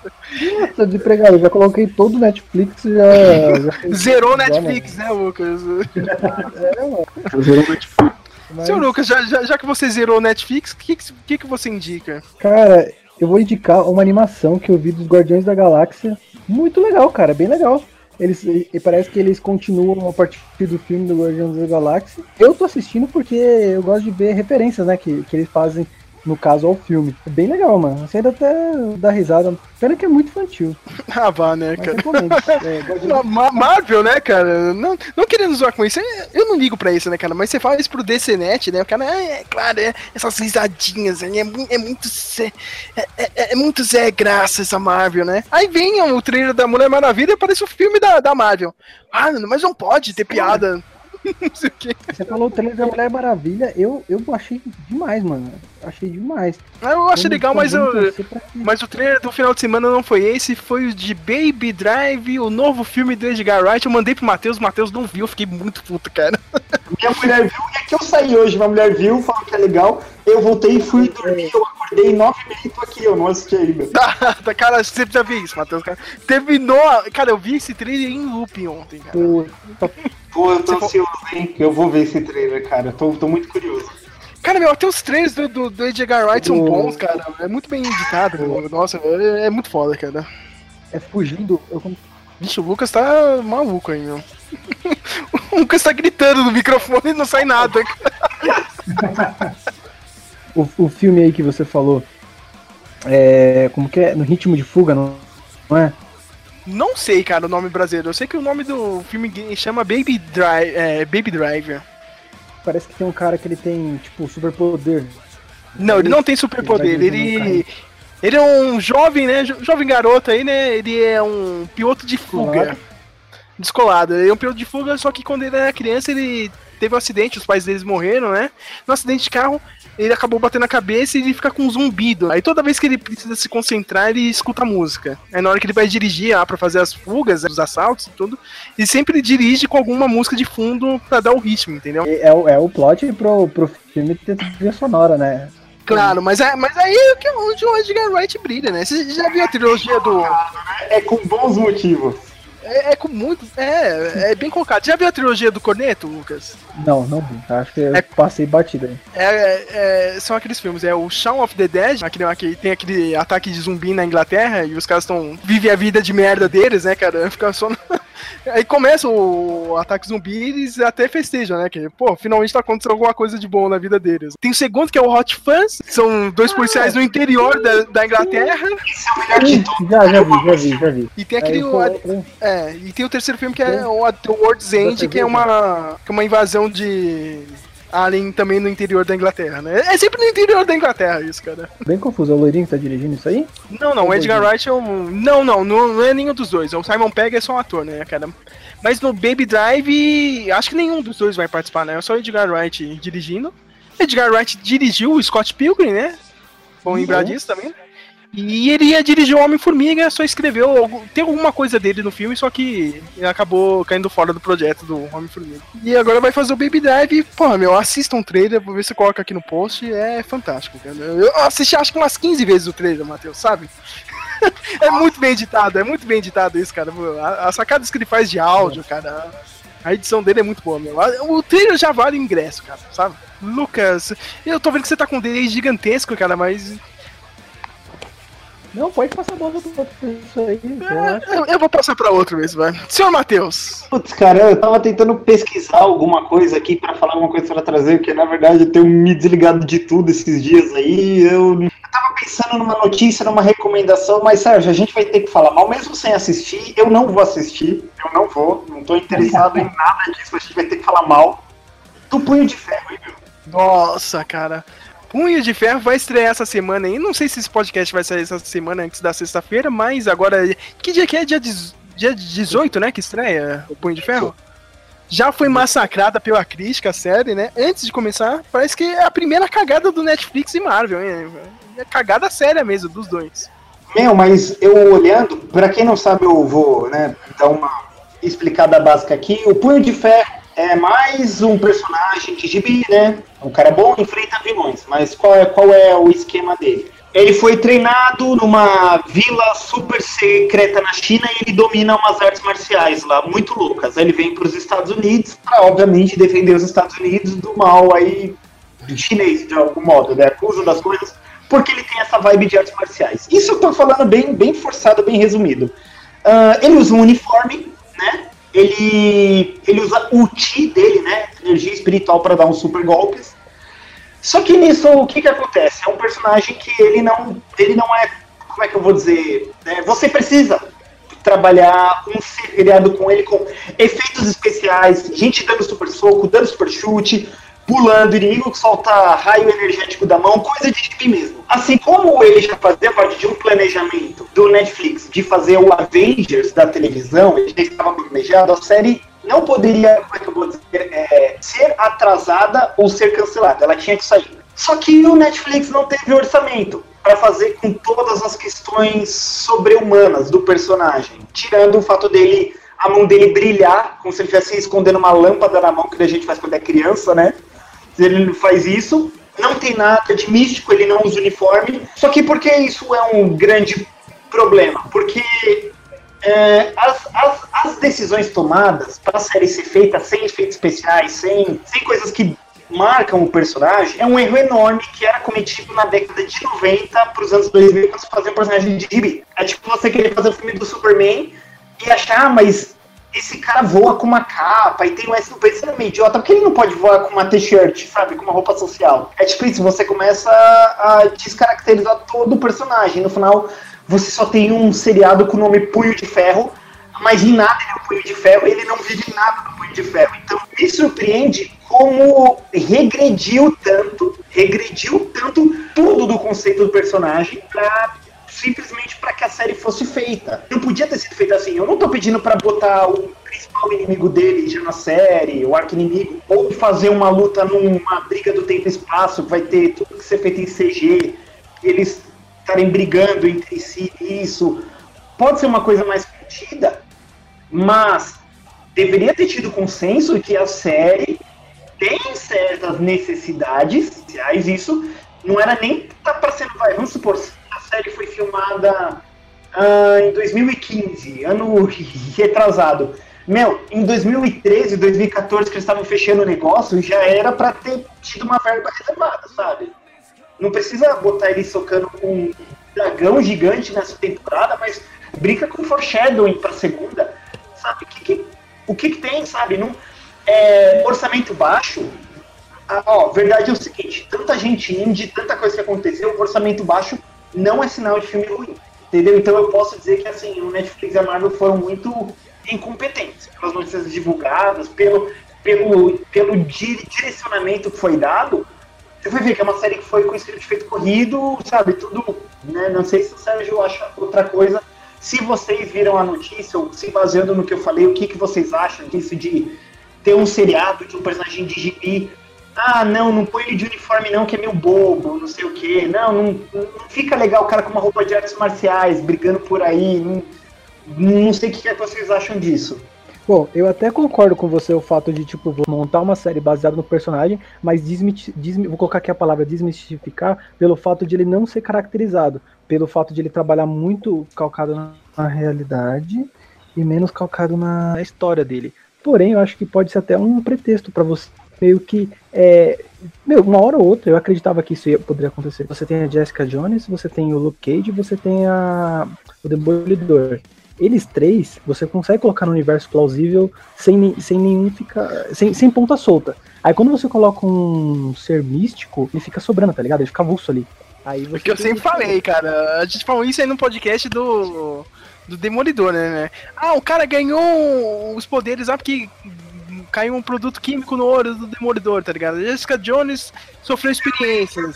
Tô desempregado, já coloquei todo o Netflix e já. já Zerou já, Netflix, né, Lucas? É, mano. Mas, Seu Lucas, já, já, já que você zerou o Netflix, o que, que, que você indica? Cara, eu vou indicar uma animação que eu vi dos Guardiões da Galáxia. Muito legal, cara, bem legal. Eles, e parece que eles continuam a partir do filme do Guardiões da Galáxia. Eu tô assistindo porque eu gosto de ver referências, né, que, que eles fazem, no caso, ao filme. É bem legal, mano. Você ainda até dá risada. Pena que é muito infantil. Ah, vá, né, cara? É, Guardiões- Ma- Ma- Marvel, né, cara? Não, não querendo zoar com isso, é- eu não ligo pra isso, né, cara? Mas você fala isso pro DCNet, né? O cara, é, é claro, é, essas risadinhas, é, é muito Zé, é, é- é muito Zé Graça essa Marvel, né? Aí vem o trailer da Mulher Maravilha e aparece o filme da, da Marvel. Ah, mas não pode ter piada. não sei o quê. Você falou o trailer da Mulher Maravilha, eu, eu achei demais, mano. Achei demais. Ah, Eu achei legal, mas eu, Mas o trailer do final de semana não foi esse, foi o de Baby Drive, o novo filme do Edgar Wright. Eu mandei pro Matheus, o Matheus não viu, eu fiquei muito puto, cara. Minha mulher viu, e é que eu saí hoje, minha mulher viu, falou que é legal, eu voltei e fui dormir, eu acordei nove e meia e tô aqui, eu não assisti ainda. Tá, tá, cara, você já viu isso, Matheus, cara. Terminou. Cara, eu vi esse trailer em looping ontem, cara. Pô, Pô, eu tô Você ansioso, hein? Eu vou ver esse trailer, cara, eu tô, tô muito curioso. Cara, meu, até os trailers do, do, do Edgar Wright são bons, cara. É muito bem editado, meu. Nossa, é, é muito foda, cara. é fugindo. Eu, Vixe, o Lucas tá maluco aí, meu. o Lucas tá gritando no microfone e não sai nada. cara. o, o filme aí que você falou. É. Como que é? No ritmo de fuga, não, não é? Não sei, cara, o nome brasileiro. Eu sei que o nome do filme chama Baby, Drive, é, Baby Driver. Parece que tem um cara que ele tem, tipo, superpoder. Não, ele não tem superpoder. Ele. Ele é um jovem, né? jo- Jovem garoto aí, né? Ele é um piloto de fuga. Descolado. Descolado. Ele é um piloto de fuga, só que quando ele era criança, ele teve um acidente, os pais deles morreram, né? No acidente de carro, ele acabou batendo a cabeça e ele fica com um zumbido. Aí toda vez que ele precisa se concentrar, ele escuta a música. Aí na hora que ele vai dirigir lá pra fazer as fugas, os assaltos e tudo, ele sempre dirige com alguma música de fundo pra dar o ritmo, entendeu? É, o- é o plot pro, pro filme ter trilha sonora, né? Claro, mas, é, mas aí é que onde o Edgar Wright brilha, né? Você já viu a trilogia do. É com bons motivos. É, é com muito. É, é bem colocado. Já viu a trilogia do Corneto, Lucas? Não, não vi. Acho que eu É- passei batida aí. É, é, são aqueles filmes, é o Shaun of the Dead, aquele, aquele, tem aquele ataque de zumbi na Inglaterra e os caras estão vivem a vida de merda deles, né, cara? Fica só no- Aí começa o ataque zumbi e eles até festejam, né? Que, pô, finalmente tá acontecendo alguma coisa de bom na vida deles. Tem o segundo, que é o Hot Fans, que são dois policiais no interior da, da Inglaterra. Esse é o melhor de todos. Já, já vi, já vi, já vi. E tem aquele. Outro- É, e tem o terceiro filme que é o The World's End, que é uma, que é uma invasão de alien também no interior da Inglaterra, né? É sempre no interior da Inglaterra isso, cara. Bem confuso. É o loirinho que tá dirigindo isso aí? Não, não, o Edgar Wright é um... Não, não, não, é nenhum dos dois. O Simon Pegg é só um ator, né, cara? Mas no Baby Drive, acho que nenhum dos dois vai participar, né? É só o Edgar Wright dirigindo. Edgar Wright dirigiu o Scott Pilgrim, né? Bom lembrar disso também. E ele ia dirigir o Homem-Formiga, só escreveu. Tem alguma coisa dele no filme, só que acabou caindo fora do projeto do Homem-Formiga. E agora vai fazer o Baby Drive. Porra, meu, assista um trailer, vou ver se coloca aqui no post. É fantástico, cara. Eu assisti acho que umas 15 vezes o trailer, Matheus, sabe? é muito bem editado, é muito bem editado isso, cara. As sacadas que ele faz de áudio, cara. A edição dele é muito boa, meu. O trailer já vale o ingresso, cara, sabe? Lucas, eu tô vendo que você tá com um delay gigantesco, cara, mas Não, pode passar a bola do outro isso aí. eu, eu vou passar pra outro mesmo, vai. Senhor Matheus, Putz, cara, eu tava tentando pesquisar alguma coisa aqui pra falar alguma coisa pra trazer, porque na verdade eu tenho me desligado de tudo esses dias aí. Eu, eu tava pensando numa notícia, numa recomendação, mas Sérgio, a gente vai ter que falar mal, mesmo sem assistir. Eu não vou assistir, eu não vou, não tô interessado em nada disso, a gente vai ter que falar mal do Punho de Ferro, hein, meu? nossa, cara. Punho de Ferro vai estrear essa semana aí. Não sei se esse podcast vai sair essa semana antes da sexta-feira, mas agora. Que dia que é? Dia, dez- dia 18, né? Que estreia o Punho de Ferro? Já foi massacrada pela crítica a série, né? Antes de começar, parece que é a primeira cagada do Netflix e Marvel, hein? É cagada séria mesmo, dos dois. Meu, mas eu olhando, pra quem não sabe, eu vou né, dar uma explicada básica aqui. O Punho de Ferro é mais um personagem de gibi, né? Um cara bom enfrenta vilões, mas qual é, qual é o esquema dele? Ele foi treinado numa vila super secreta na China e ele domina umas artes marciais lá, muito loucas. Ele vem para os Estados Unidos para, obviamente, defender os Estados Unidos do mal aí chinês, de algum modo, né? Uso das coisas, porque ele tem essa vibe de artes marciais. Isso eu tô falando bem, bem forçado, bem resumido. Ah, ele usa um uniforme, né? Ele, ele usa o Chi dele, né? Energia espiritual para dar uns super golpes. Só que nisso, o que que acontece? É um personagem que ele não, ele não é, como é que eu vou dizer? né? Você precisa trabalhar um ser criado com ele com efeitos especiais, gente dando super soco, dando super chute, pulando, inimigo solta raio energético da mão, coisa de gibi mesmo. Assim como ele já fazia parte de um planejamento do Netflix de fazer o Avengers da televisão, ele já estava planejado, a série não poderia, como é que eu vou dizer, é, ser atrasada ou ser cancelada, ela tinha que sair. Só que o Netflix não teve orçamento para fazer com todas as questões sobre-humanas do personagem, tirando o fato dele, a mão dele brilhar, como se ele estivesse escondendo uma lâmpada na mão, que a gente faz quando é criança, né? Ele faz isso, não tem nada de místico, ele não usa uniforme. Só que por que isso é um grande problema? Porque é, as, as, as decisões tomadas para a série ser feita sem efeitos especiais, sem, sem coisas que marcam o personagem, é um erro enorme que era cometido na década de 90 para os anos 2000 quando se fazia um personagem de gibi. É tipo você querer fazer o filme do Superman e achar, ah, mas esse cara voa com uma capa e tem um S no você não é meio idiota, porque ele não pode voar com uma t-shirt, sabe, com uma roupa social. É tipo isso, você começa a descaracterizar todo o personagem. No final, você só tem um seriado com o nome Punho de Ferro, mas em nada ele é um punho de ferro, ele não vive nada do punho de ferro. Então me surpreende como regrediu tanto, regrediu tanto tudo do conceito do personagem pra simplesmente para que a série fosse feita. Não podia ter sido feita assim. Eu não tô pedindo para botar o principal inimigo dele já na série, o arco inimigo, ou fazer uma luta numa briga do tempo e espaço, que vai ter tudo que ser feito em CG, eles estarem brigando entre si, isso. Pode ser uma coisa mais contida, mas deveria ter tido consenso que a série tem certas necessidades, aliás, isso não era nem tá para ser, vai, vamos supor, série foi filmada ah, em 2015, ano retrasado. Meu, em 2013, 2014, que eles estavam fechando o negócio, já era para ter tido uma verba reservada, sabe? Não precisa botar ele socando um dragão gigante nessa temporada, mas brinca com foreshadowing pra segunda, sabe? Que, que- o que, que tem, sabe? Não, é, orçamento baixo. Ah, ó, verdade é o seguinte: tanta gente indie, tanta coisa que aconteceu, orçamento baixo não é sinal de filme ruim. Entendeu? Então eu posso dizer que assim, o Netflix e a Marvel foram muito incompetentes pelas notícias divulgadas, pelo, pelo, pelo di- direcionamento que foi dado. Você vai ver que é uma série que foi com script feito corrido, sabe? Tudo. Né? Não sei se o Sérgio acha outra coisa. Se vocês viram a notícia, ou se baseando no que eu falei, o que, que vocês acham disso de ter um seriado de um personagem de gibi? Ah, não, não põe ele de uniforme não, que é meio bobo, não sei o quê. Não, não, não fica legal o cara com uma roupa de artes marciais, brigando por aí. Não, não sei o que, que vocês acham disso. Bom, eu até concordo com você o fato de, tipo, vou montar uma série baseada no personagem, mas desmiti- desmi- vou colocar aqui a palavra desmistificar pelo fato de ele não ser caracterizado, pelo fato de ele trabalhar muito calcado na, na realidade e menos calcado na história dele. Porém, eu acho que pode ser até um pretexto pra você meio que é, meu, uma hora ou outra eu acreditava que isso ia, poderia acontecer. Você tem a Jessica Jones, você tem o Luke Cage, você tem a o Demolidor. Eles três, você consegue colocar no universo plausível sem, sem nenhum ficar. Sem, sem ponta solta. Aí quando você coloca um ser místico, ele fica sobrando, tá ligado? Ele fica avulso ali. Aí você O que eu sempre que- falei, cara. A gente falou isso aí no podcast do. Do Demolidor, né? né? Ah, o cara ganhou os poderes lá porque caiu um produto químico no olho do Demolidor, tá ligado? Jessica Jones sofreu experiências.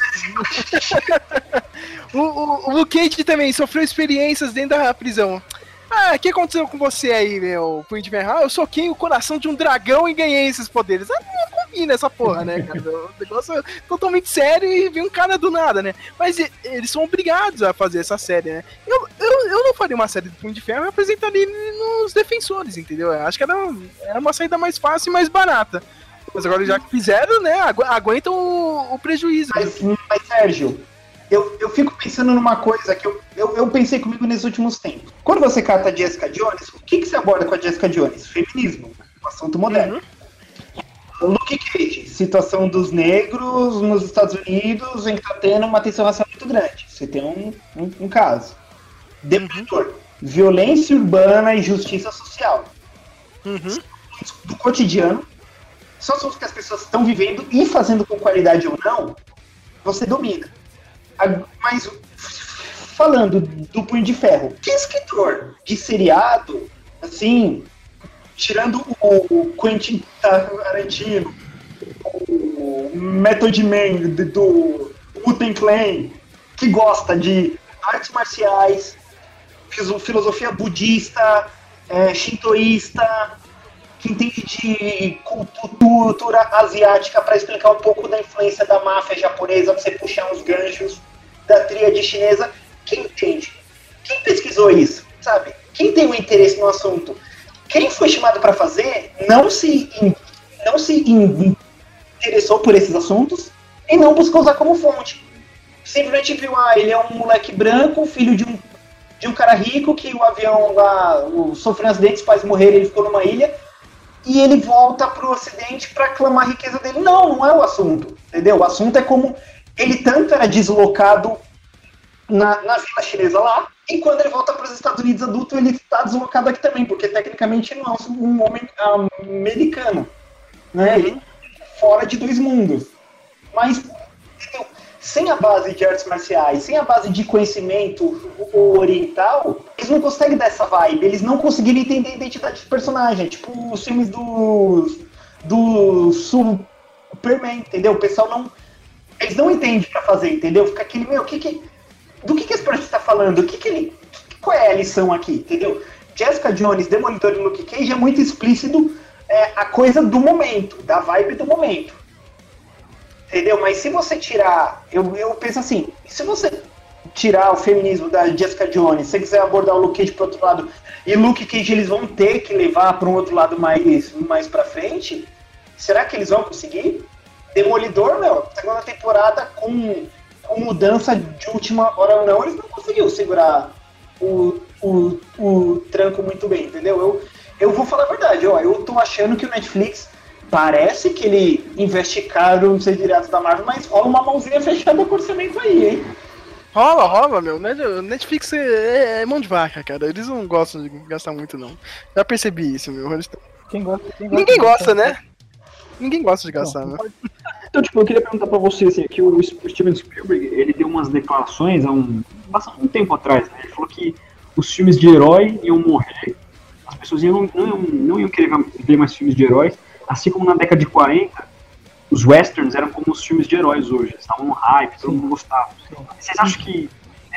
o, o, o também sofreu experiências dentro da prisão. Ah, o que aconteceu com você aí, meu Punho? Ah, eu soquei o coração de um dragão e ganhei esses poderes. Ah, não combina essa porra, né, cara? O negócio é totalmente sério e vem um cara do nada, né? Mas eles são obrigados a fazer essa série, né? Eu, eu, eu não faria uma série do Punho de Ferro e apresentaria nos defensores, entendeu? Eu acho que era, era uma saída mais fácil e mais barata. Mas agora já que fizeram, né? agu- Aguentam o, o prejuízo. Mas, mas Sérgio, eu, eu fico pensando numa coisa que eu, eu, eu pensei comigo nesses últimos tempos. Quando você cata a Jessica Jones, o que, que você aborda com a Jessica Jones? Feminismo, um assunto moderno. O Luke Cage, situação dos negros nos Estados Unidos em que tá tendo uma tensão racial muito grande. Você tem um, um, um caso. Demolidor, violência urbana e justiça social. Uhum. Do cotidiano, são assuntos que as pessoas estão vivendo e fazendo com qualidade ou não, você domina. Mas falando do Punho de Ferro, que escritor de seriado, assim, tirando o, Quentin Tarantino, o Method Man do, Wu-Tang Clan, que gosta de artes marciais, filosofia budista, é, shintoísta, que entende de cultu- cultura asiática para explicar um pouco da influência da máfia japonesa, pra você puxar uns ganchos da tríade chinesa. Quem entende? Quem pesquisou isso? Sabe? Quem tem um interesse no assunto? Quem foi chamado para fazer não se, não se in- interessou por esses assuntos e não buscou usar como fonte. Simplesmente viu, ah, ele é um moleque branco, filho de um, de um cara rico, que o avião lá o, sofreu um acidente, os pais morreram, ele ficou numa ilha, e ele volta pro ocidente para clamar a riqueza dele. Não, não é o assunto, entendeu? O assunto é como ele tanto era deslocado na, na vila chinesa lá, e quando ele volta para os Estados Unidos adulto, ele está deslocado aqui também, porque tecnicamente não é um homem americano, né? Ele é fora de dois mundos. Mas, sem a base de artes marciais, sem a base de conhecimento oriental, eles não conseguem dar essa vibe, eles não conseguiram entender a identidade do personagem, tipo os filmes do, do Superman, entendeu? O pessoal não. Eles não entendem pra fazer, entendeu? Fica aquele, meu, o que que. Do que, que esse projeto está falando? O que, que ele. Qual é a lição aqui, entendeu? Jessica Jones, Demolidor e Luke Cage é muito explícito é, a coisa do momento, da vibe do momento. Entendeu? Mas se você tirar. Eu, eu penso assim, se você tirar o feminismo da Jessica Jones, se você quiser abordar o Luke Cage pro outro lado, e Luke Cage eles vão ter que levar para um outro lado mais, mais pra frente, será que eles vão conseguir? Demolidor, meu, segunda temporada com, com mudança de última hora ou não, eles não conseguiram segurar o, o, o tranco muito bem, entendeu? Eu, eu vou falar a verdade, ó, eu tô achando que o Netflix parece que ele investe caro nos diretos da Marvel, mas rola uma mãozinha fechada com orçamento aí, hein? Rola, rola, meu. Net- Netflix é, é- é mão de vaca, cara. Eles não gostam de gastar muito, não. Já percebi isso, meu. Eles Quem gosta, quem Ninguém gosta, né? Ninguém gosta de gastar, né? Então, tipo, eu queria perguntar pra você, assim, que o Steven Spielberg, ele deu umas declarações há um, bastante um tempo atrás, né? Ele falou que os filmes de herói iam morrer, as pessoas iam, não, iam- não iam querer ver mais filmes de heróis, assim como na década de 40, os westerns eram como os filmes de heróis hoje, eles estavam no hype, todo mundo gostava. Vocês acham que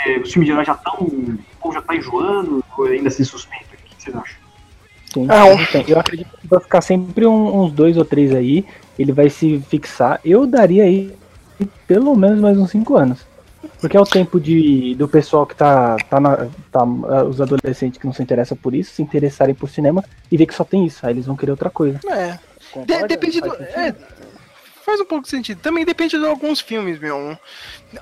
é, os filmes de heróis já estão, o povo já tá enjoando, ou ainda se suspeita? O que vocês acham? Sim, Ah, um- tem. Eu acredito que vai ficar sempre um- uns dois ou três aí. Ele vai se fixar. Eu daria aí pelo menos mais uns cinco anos. Porque é o tempo de, do pessoal que tá, tá, na, tá. ah, Os adolescentes que não se interessam por isso, se interessarem por cinema e ver que só tem isso. Aí eles vão querer outra coisa. É. Concorda? depende do. É, faz um pouco de sentido. Também depende de alguns filmes, meu.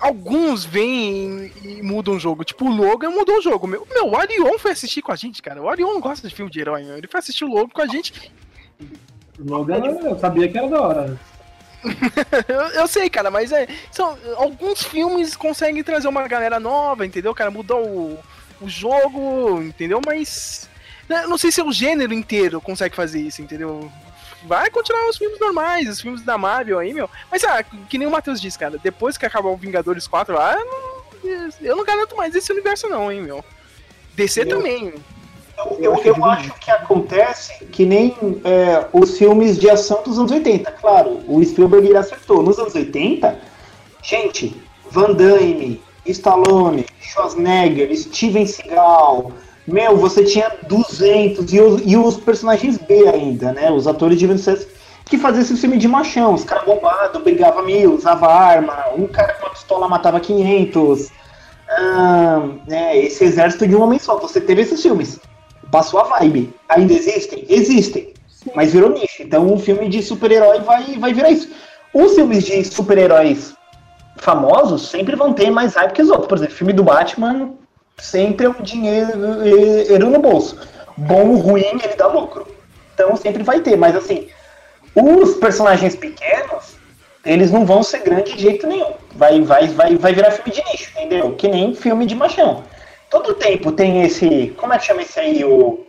Alguns vêm e mudam o jogo. Tipo, o Logan mudou o jogo. Meu, meu o Arion foi assistir com a gente, cara. O Arion não gosta de filme de herói, meu. Ele foi assistir o Logan com a gente. Logan, eu sabia que era da hora. eu, eu sei, cara, mas é. São, alguns filmes conseguem trazer uma galera nova, entendeu, cara? Mudou o, o jogo, entendeu? Mas. né, Não sei se é o gênero inteiro consegue fazer isso, entendeu? Vai continuar os filmes normais, os filmes da Marvel aí, meu. Mas, ah, que nem o Matheus disse, cara, depois que acabar o Vingadores 4 lá, eu não, eu não garanto mais esse universo, não, hein, meu. DC Eu- também. Eu, eu, eu acho que acontece que nem é, os filmes de ação dos anos 80. Claro, o Spielberg ele acertou. Nos anos 80, gente, Van Damme, Stallone, Schwarzenegger, Steven Seagal. Meu, você tinha 200 e os, e os personagens B ainda, né? Os atores de sucesso que faziam esse filme de machão. Os caras bombados, brigava mil, usava arma. Um cara com uma pistola matava 500. Ah, né, esse exército de um homem só. Você teve esses filmes. Passou a vibe. Ainda existem? Existem. Mas virou nicho. Então um filme de super-herói vai, vai virar isso. Os filmes de super-heróis famosos sempre vão ter mais hype que os outros. Por exemplo, o filme do Batman sempre é um dinheiro no bolso. Bom ou ruim, ele dá lucro. Então sempre vai ter. Mas assim, os personagens pequenos, eles não vão ser grandes de jeito nenhum. Vai, vai, vai, vai virar filme de nicho, entendeu? Que nem filme de machão. Todo tempo tem esse. Como é que chama esse aí? O,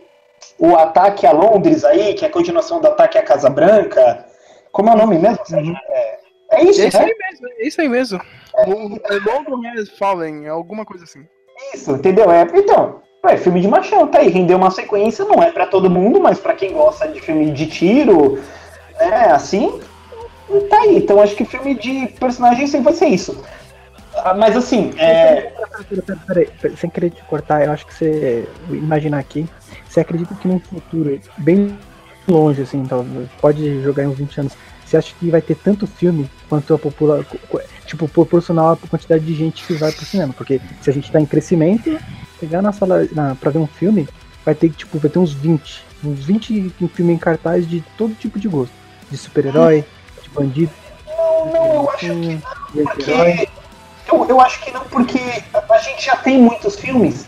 o Ataque a Londres aí, que é a continuação do Ataque à Casa Branca. Como é o nome mesmo? Sérgio? É, é isso, É isso né? aí mesmo, é isso aí mesmo. O, o Logan has Fallen, alguma coisa assim. Isso, entendeu? É, então, é filme de machão, tá aí, rendeu uma sequência, não é pra todo mundo, mas pra quem gosta de filme de tiro, né, assim, tá aí. Então acho que filme de personagem sempre vai ser isso. Ah, Mas assim, é, Peraí, peraí, peraí, sem querer te cortar, eu acho que você imaginar aqui, você acredita que num futuro bem longe, assim, talvez, pode jogar em uns 20 anos, você acha que vai ter tanto filme quanto a população, tipo, proporcional à quantidade de gente que vai pro cinema? Porque se a gente tá em crescimento, pegar na sala na, pra ver um filme, vai ter, tipo, vai ter uns 20, uns 20 filmes em cartaz de todo tipo de gosto, de super-herói, de bandido, não, não, eu acho que de não, porque. Eu, eu acho que não, porque a gente já tem muitos filmes,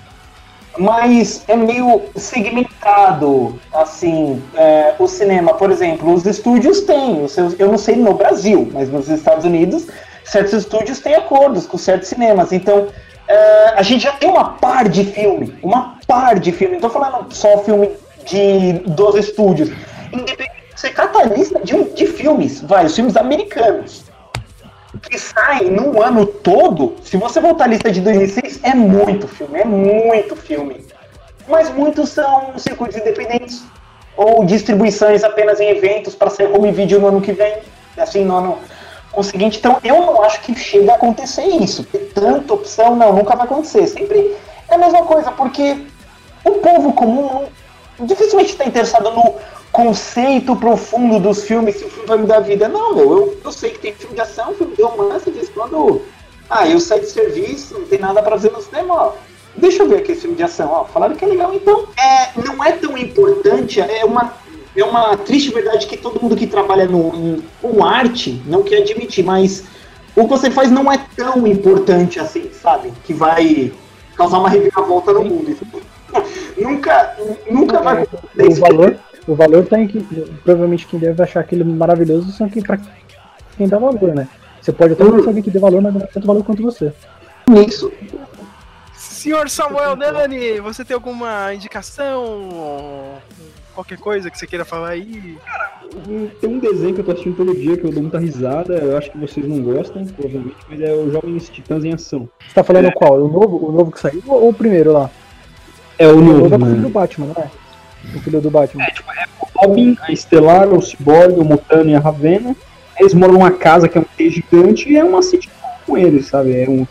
mas é meio segmentado, assim, é, o cinema, por exemplo, os estúdios têm, os seus, eu não sei no Brasil, mas nos Estados Unidos, certos estúdios têm acordos com certos cinemas, então é, a gente já tem uma par de filme, uma par de filme, não tô falando só filme de, dos estúdios, independente, você cata de, de filmes, vai, os filmes americanos, que saem num ano todo, se você voltar à lista de 2006, é muito filme, é muito filme. Mas muitos são circuitos independentes ou distribuições apenas em eventos para sair home video no ano que vem, assim, no ano conseguinte. Então, eu não acho que chega a acontecer isso. Ter tanta opção, não, nunca vai acontecer. Sempre é a mesma coisa, porque o povo comum dificilmente está interessado no conceito profundo dos filmes, se o filme vai mudar a vida. Não, meu, eu, eu sei que tem filme de ação, filme de romance, em quando. Ah, eu saí de serviço, não tem nada pra fazer no cinema, ó. Deixa eu ver aqui esse filme de ação, ó. Falaram que é legal, então. É, não é tão importante, é uma, é uma triste verdade que todo mundo que trabalha no, em, com arte não quer admitir, mas o que você faz não é tão importante assim, sabe? Que vai causar uma reviravolta no mundo. nunca, nunca vai acontecer isso. valor, o valor tá em que. Provavelmente quem deve achar aquele maravilhoso são quem, pra quem dá valor, né? Você pode até conhecer alguém que dê valor, mas não dá tanto valor quanto você. Nisso. Senhor Samuel Nani, você tem alguma indicação? Qualquer coisa que você queira falar aí? Tem um desenho que eu tô assistindo todo dia que eu dou muita risada, eu acho que vocês não gostam, provavelmente, mas é o Jovens Titãs em Ação. Você tá falando qual? O novo, o novo que saiu ou o primeiro lá? É o O novo novo, é o filho do né? Batman, não é? O filho do Batman. O Robin, a Estelar, o Cyborg, o Mutano e a Ravena. Eles moram numa casa que é um T gigante e é uma sitcom com eles, sabe? É um,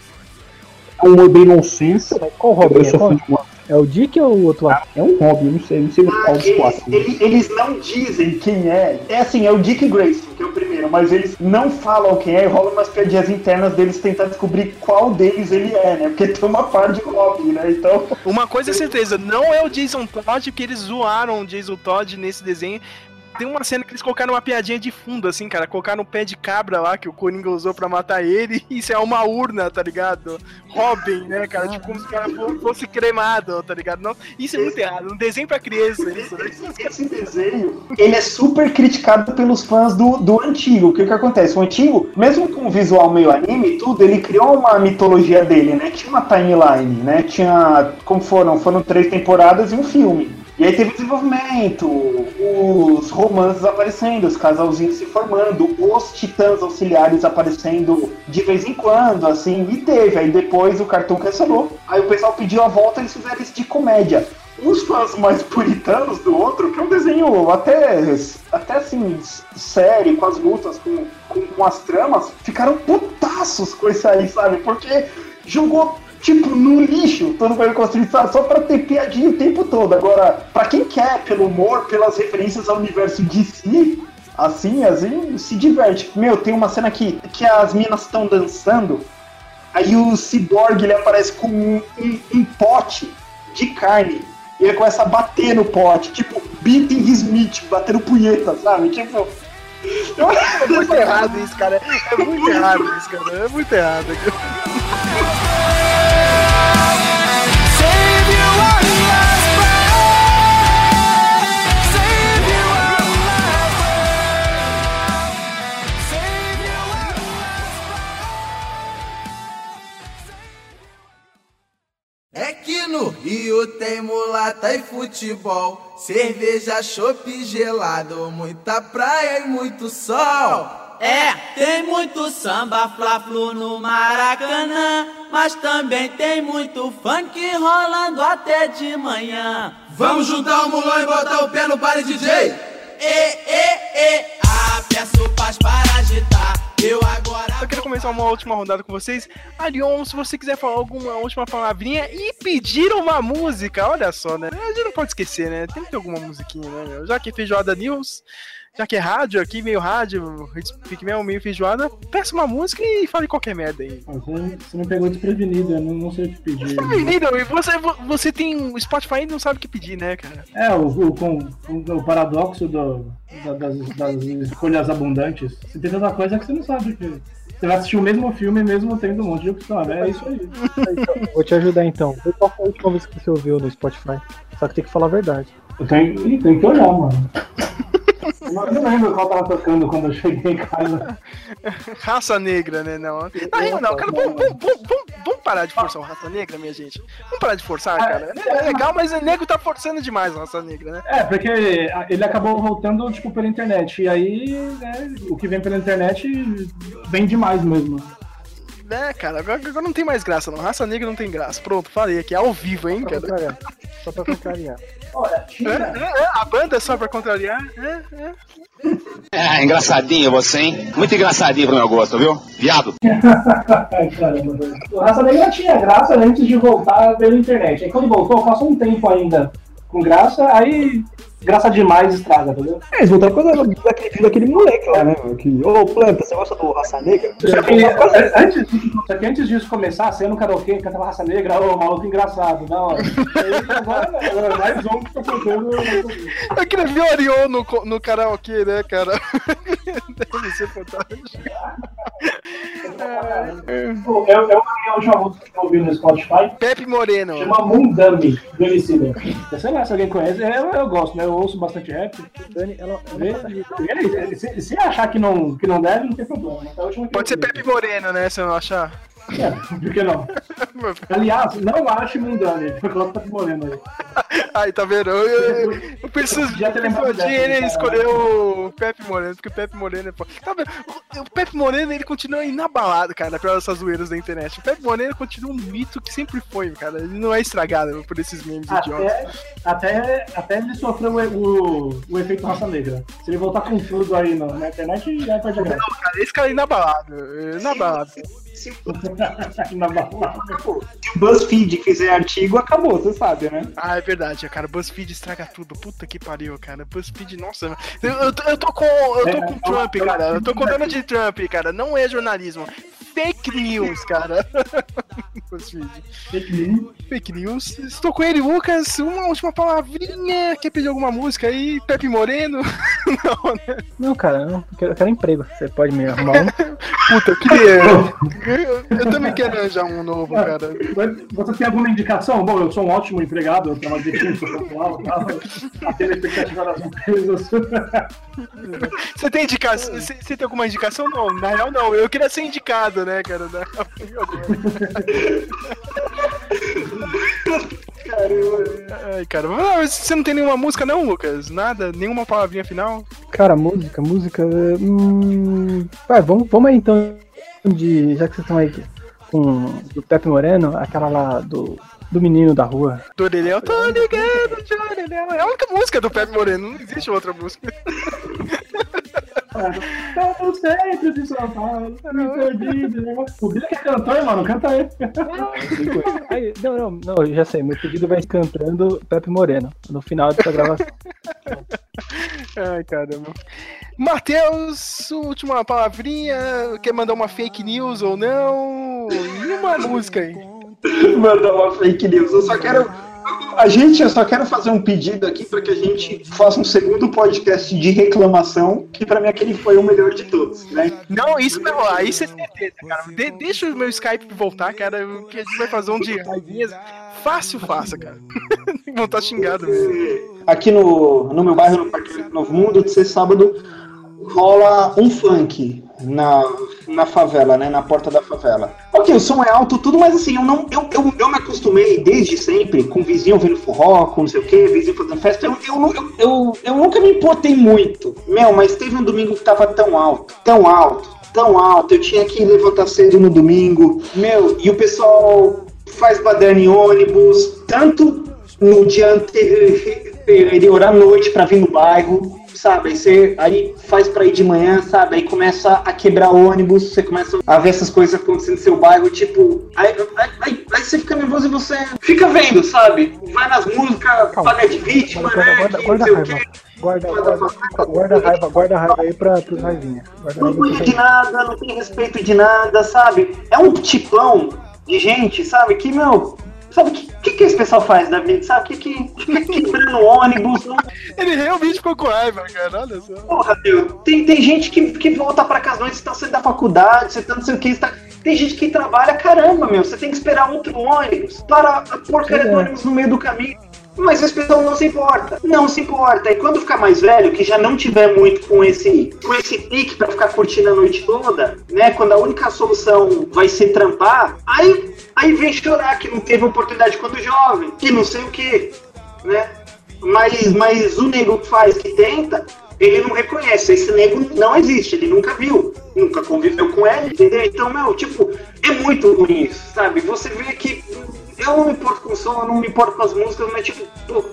é um bem nonsense. Qual Robin? Eu É, sou qual? fã de humor. É o Dick ou o outro lá? É um eu não sei, não sei qual dos Eles, quatro. eles- eles não dizem quem é. É assim, é o Dick Grayson, que é o primeiro, mas eles não falam quem é e rolam umas piadinhas internas deles tentar descobrir qual deles ele é, né? Porque tem uma par de Robin, né? Então. Uma coisa é certeza, não é o Jason Todd, porque eles zoaram o Jason Todd nesse desenho. Tem uma cena que eles colocaram uma piadinha de fundo, assim, cara. Colocaram um pé de cabra lá que o Coringa usou pra matar ele. E isso é uma urna, tá ligado? Robin, né, cara? Tipo, como se o cara fo- fosse cremado, tá ligado? Não, isso é muito errado. Um desenho pra criança, isso, né? Esse desenho, ele é super criticado pelos fãs do, do antigo. O que que acontece? O antigo, mesmo com o visual meio anime e tudo, ele criou uma mitologia dele, né? Tinha uma timeline, né? Tinha, como foram? Foram três temporadas e um filme. E aí teve desenvolvimento, os romances aparecendo, os casalzinhos se formando, os titãs auxiliares aparecendo de vez em quando, assim, e teve. Aí depois o cartão cancelou. Aí o pessoal pediu a volta e eles fizeram isso de comédia. Os fãs mais puritanos do outro, que é um desenho até, até assim, sério, com as lutas, com, com, com as tramas, ficaram putaços com isso aí, sabe? Porque jogou, tipo, no lixo, todo mundo construído só pra ter piadinha o tempo todo. Agora, pra quem quer, pelo humor, pelas referências ao universo de si, assim, assim, se diverte. Meu, tem uma cena que, que as minas estão dançando, aí o Cyborg ele aparece com um, um- um pote de carne. E ele começa a bater no pote, tipo, beating his meat, batendo punheta, sabe? Tipo. É muito errado isso, cara. É muito errado isso, cara. É muito errado. Rio tem mulata e futebol, cerveja, chopp gelado, muita praia e muito sol. É, tem muito samba, fla-flu no Maracanã, mas também tem muito funk rolando até de manhã. Vamos juntar o mulão e botar o pé no baile DJ. E, e, e, ah, peço paz para agitar, eu agora... Eu quero começar uma última rodada com vocês. Arion, se você quiser falar alguma última palavrinha e pedir uma música, olha só, né? A gente não pode esquecer, né? Tem que ter alguma musiquinha, né? Já que é feijoada news, já que é rádio aqui, meio rádio, fique meio, meio feijoada, peça uma música e fale qualquer merda aí. Você, você me pegou desprevenido, eu não, não sei o que pedir. Menino, e você, você tem o Spotify e não sabe o que pedir, né, cara? É, o, o, com, o, o paradoxo do, da- das, das escolhas abundantes. Você tem tanta coisa que você não sabe o que. Você vai assistir o mesmo filme mesmo tendo um monte de opção, né? É isso aí. Vou te ajudar então. Qual foi a última vez que você ouviu no Spotify. Só que tem que falar a verdade. Eu tenho, tem que olhar, mano. Eu não- lembro qual tava tocando quando eu cheguei em casa. Raça negra, né? Não, não, não cara, vamos, vamos, vamos, vamos- parar de forçar o raça negra, minha gente. Vamos parar de forçar, cara. É legal, mas o nego tá forçando demais o raça negra, né? É, porque ele acabou voltando, tipo, pela internet. E aí, né, o que vem pela internet vem demais mesmo. É, cara, agora, agora não tem mais graça, não. Raça negra não tem graça. Pronto, falei aqui, ao vivo, hein, Só pra cara. contrariar. Só pra contrariar. Olha, É, é, é, a banda é só pra contrariar? É, é. É, engraçadinho você, hein? Muito engraçadinho pro meu gosto, viu? Viado. Caramba, velho. O Raça Negra tinha graça antes de voltar pela internet. Aí quando voltou, passou um tempo ainda com graça, aí graça demais estraga, entendeu? É, eles voltaram por causa daquele daquele moleque lá, né? Que, ô, planta, você gosta do raça negra? Só que, é, antes, só que antes disso começar, você ia no karaokê, cantava raça negra, ô, maluco engraçado, da hora. Aí agora, agora mais um que tá cantando. Eu queria ver o Orion no, co- no karaokê, né, cara? Deve ser fantástico. Pô, Eu, eu a última música que eu ouvi no Spotify. Pepe Moreno. Chama Mundami, do Emicida. Sei lá se alguém conhece, eu, eu gosto, né? Eu ouço bastante rap. Dani, ela, Vê- aí, Se, se achar que não, que não deve, não tem problema. Então, que eu Pode ser. Pepe Moreno, né? Se eu não achar. É, por que não? Aliás, não ache Mundami. Coloca Pepe Moreno aí. Ai, tá vendo? Eu, eu, eu preciso Já lembrado de ele cara. escolher o Pepe Moreno, porque o Pepe Moreno é. Tá vendo? O, o Pepe Moreno ele continua inabalado, cara, pelas essas zoeiras da internet. O Pepe Moreno continua um mito que sempre foi, cara. Ele não é estragado por esses memes idiotas. Até, até, até ele sofreu o, o, o efeito raça negra. Se ele voltar com tudo aí na, na internet, já perde a graça. Não, cara, esse cara é inabalado. é Inabalado. Se o BuzzFeed fizer artigo, acabou, você sabe, né? Ah, é verdade, cara. BuzzFeed estraga tudo. Puta que pariu, cara. BuzzFeed, nossa. Eu, eu, tô- eu tô com. Eu tô É, com é, Trump, é, cara. Eu tô com Donald Trump, cara. Não é jornalismo. Fake news, cara. BuzzFeed. Fake news. Fake news. Estou com ele, Lucas. Uma última palavrinha. Quer pedir alguma música aí? Pepe Moreno? Não, né? Não, cara, não, eu quero, eu quero emprego. Você pode me arrumar um? Puta, eu queria. Eu, eu também quero arranjar um novo, cara. Você tem alguma indicação? Bom, eu sou um ótimo empregado, eu trabalho de time, sou popular, tá? atendo a expectativa das empresas. Você tem indicação? Você, você tem alguma indicação? Não, na real não. Eu queria ser indicado, né, cara? Na Ai, cara. Ah, Você não tem nenhuma música, não, Lucas? Nada? Nenhuma palavrinha final? Cara, música, música. Hum, vai, vamos, vamos aí então. De, já que vocês estão aí com o Pepe Moreno, aquela lá do, do menino da rua. Dorelhão, tô ligado, Dorelhão. É a única música do Pepe Moreno, não existe outra música. Eu sempre de São Paulo, me perdido. né? O que é cantor, mano, canta aí. Aí, não, não, não, eu já sei. Meu pedido vai cantando Pepe Moreno no final dessa gravação. Ai, caramba. Matheus, última palavrinha. Quer mandar uma fake news ou não? E uma música aí. Mandar uma fake news. Eu só quero. A gente, eu só quero fazer um pedido aqui para que a gente faça um segundo podcast de reclamação, que para mim aquele foi o melhor de todos, né? Não, isso vai rolar, isso é certeza, cara. De- deixa o meu Skype voltar, cara, que a gente vai fazer um de raivinhas. Fácil, faça, cara. Que voltar xingado mesmo. Aqui no, no meu bairro, no Parque Novo Mundo, de ser sábado, rola um funk na, na favela, né? Na porta da favela. Ok, o som é alto, tudo, mas assim, eu não. Eu, eu, eu me acostumei desde sempre com vizinho ouvindo forró, com não sei o que, vizinho fazendo festa. Eu, eu, eu, eu, eu nunca me importei muito. Meu, mas teve um domingo que tava tão alto, tão alto, tão alto. Eu tinha que levantar cedo no domingo. Meu, e o pessoal faz baderna em ônibus, tanto no dia anterior à noite pra vir no bairro, sabe? Aí você aí faz pra ir de manhã, sabe? Aí começa a quebrar ônibus, você começa a ver essas coisas acontecendo no seu bairro, tipo. Aí, aí, aí- aí você fica nervoso e você fica vendo, sabe? Vai nas músicas, paga de vítima, Guarda, né? guarda, que guarda não sei o raiva. quê. Guarda, guarda, guarda raiva, guarda raiva aí pra, pros raivinha. Guarda Não cuida de nada, não tem respeito de nada, sabe? É um tipão de gente, sabe? Que, meu. Sabe o que, que, que esse pessoal faz da vida? Sabe? Que, que fica quebrando ônibus. Não... Ele realmente ficou com raiva, cara. Olha só. Porra, meu. Tem, tem gente que, que volta pra casa noites, você tá saindo da faculdade, você tá não sei o que, você tá. Tem gente que trabalha, caramba, meu. Você tem que esperar outro ônibus para a porcaria do É. ônibus no meio do caminho. Mas esse pessoal não se importa. Não se importa. E quando ficar mais velho, que já não tiver muito com esse, com esse pique pra ficar curtindo a noite toda, né? Quando a única solução vai ser trampar, aí, aí vem chorar que não teve oportunidade quando jovem, que não sei o que, né? Mas, mas o nego que faz, que tenta, ele não reconhece. Esse nego não existe, ele nunca viu, nunca conviveu com ele, entendeu? Então, meu, tipo, é muito ruim isso, sabe? Você vê que Eu não me importo com o som, eu não me importo com as músicas, mas tipo, pô,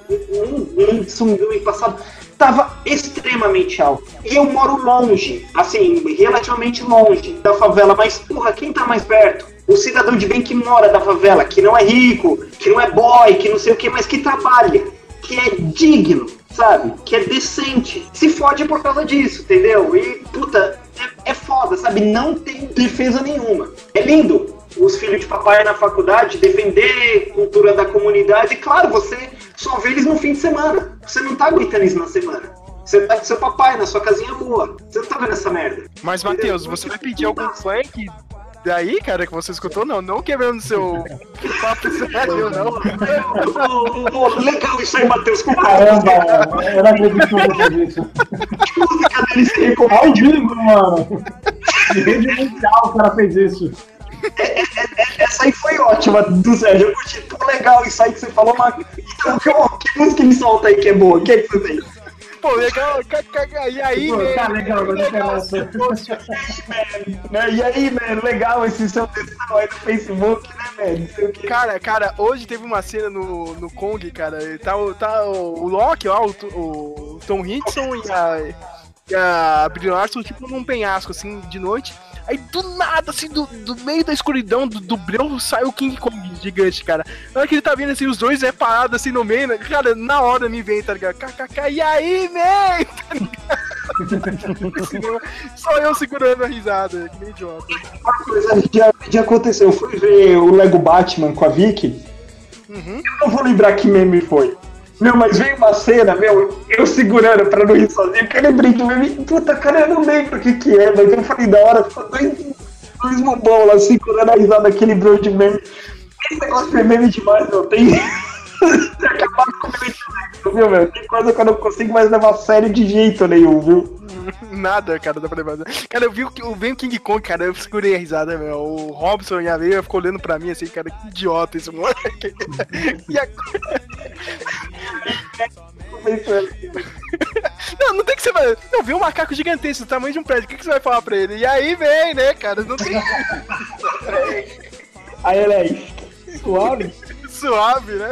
som do ano passado tava extremamente alto. E eu moro longe, assim, relativamente longe da favela, mas porra, quem tá mais perto? O cidadão de bem que mora da favela, que não é rico, que não é boy, que não sei o que, mas que trabalha, que é digno, sabe? Que é decente. Se fode por causa disso, entendeu? E, puta, é, é foda, sabe? Não tem defesa nenhuma. É lindo os filhos de papai na faculdade defender cultura da comunidade. Claro, você só vê eles no fim de semana. Você não tá aguentando isso na semana. Você tá com seu papai na sua casinha boa. Você não tá vendo essa merda. Mas, Matheus, você vai pedir algum funk daí, cara, que você escutou? Não, não quebrando seu papo sério, não. Legal isso aí, Matheus. Com Caramba, eu não acredito que eu vou fazer isso. música deles que Ao vivo, mano. Rede mundial o cara fez isso. Essa aí foi ótima do Sérgio. Eu curti. Pô, legal isso aí que você falou, mas. Então, que, que música me solta aí que é boa? O que é que você tem? Pô, legal, e aí, Pô, né? tá legal? E aí, mano, legal esse seu textão aí no Facebook, né, velho? Cara, cara, hoje teve uma cena no, no Kong, cara. Tá, o- tá o, o Loki, ó, o, o Tom Hiddleston e a, e a Brie Larson, tipo, num penhasco, assim, de noite. Aí, do nada, assim, do, do meio da escuridão, do, do breu, sai o King Kong gigante, cara. Na hora que ele tá vindo, assim, os dois é parado, assim, no meio, né? Cara, na hora me vem, tá ligado? KKK, e aí, man? Tá ligado? Só eu segurando a risada, que nem idiota. Uma coisa já, já aconteceu. Eu fui ver o Lego Batman com a Vicky. Uhum. Eu não vou lembrar que meme foi. Meu, mas veio uma cena, meu, eu segurando pra não rir sozinho, porque eu lembrei. Puta, cara, eu não lembro o que que é, mas eu falei da hora, ficou dois, dois bobão lá segurando a risada daquele bro de meme. Esse negócio foi meme demais, meu. Tem. Tem acabado com o meme de viu, meu? Tem coisa que eu não consigo mais levar a sério de jeito nenhum, viu? Nada, cara, dá pra levar. Cara, eu vi o, eu vi o King Kong, cara, eu segurei a risada, meu. O Robson e a Leia ficou olhando pra mim assim, cara, que idiota esse moleque. E a... Não, não tem que ser. Eu vi um macaco gigantesco do tamanho de um prédio, o que, que você vai falar pra ele? E aí vem, né, cara? Não tem. Aí ele aí, suave. Suave, né?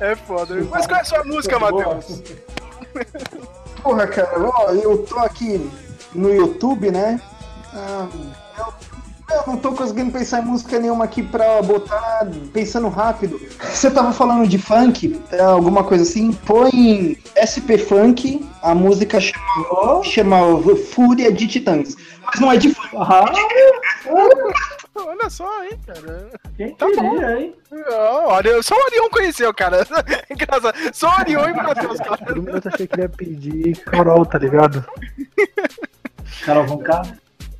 É foda. Mas qual é a sua música, Matheus? Porra, cara, ó, eu tô aqui no YouTube, né? Ah, eu, eu não tô conseguindo pensar em música nenhuma aqui pra botar pensando rápido. Você tava falando de funk, é, alguma coisa assim? Põe SP Funk, a música chama, chama Fúria de Titãs. Mas não é de funk. Olha só, hein, cara. Quem Tá bom. queria, hein? Ó, Orion- Só o Orion conheceu, cara. Engraçado. Só o Orion e o Matheus, cara. Eu achei que ele ia pedir Carol, tá ligado? Carol Vonká.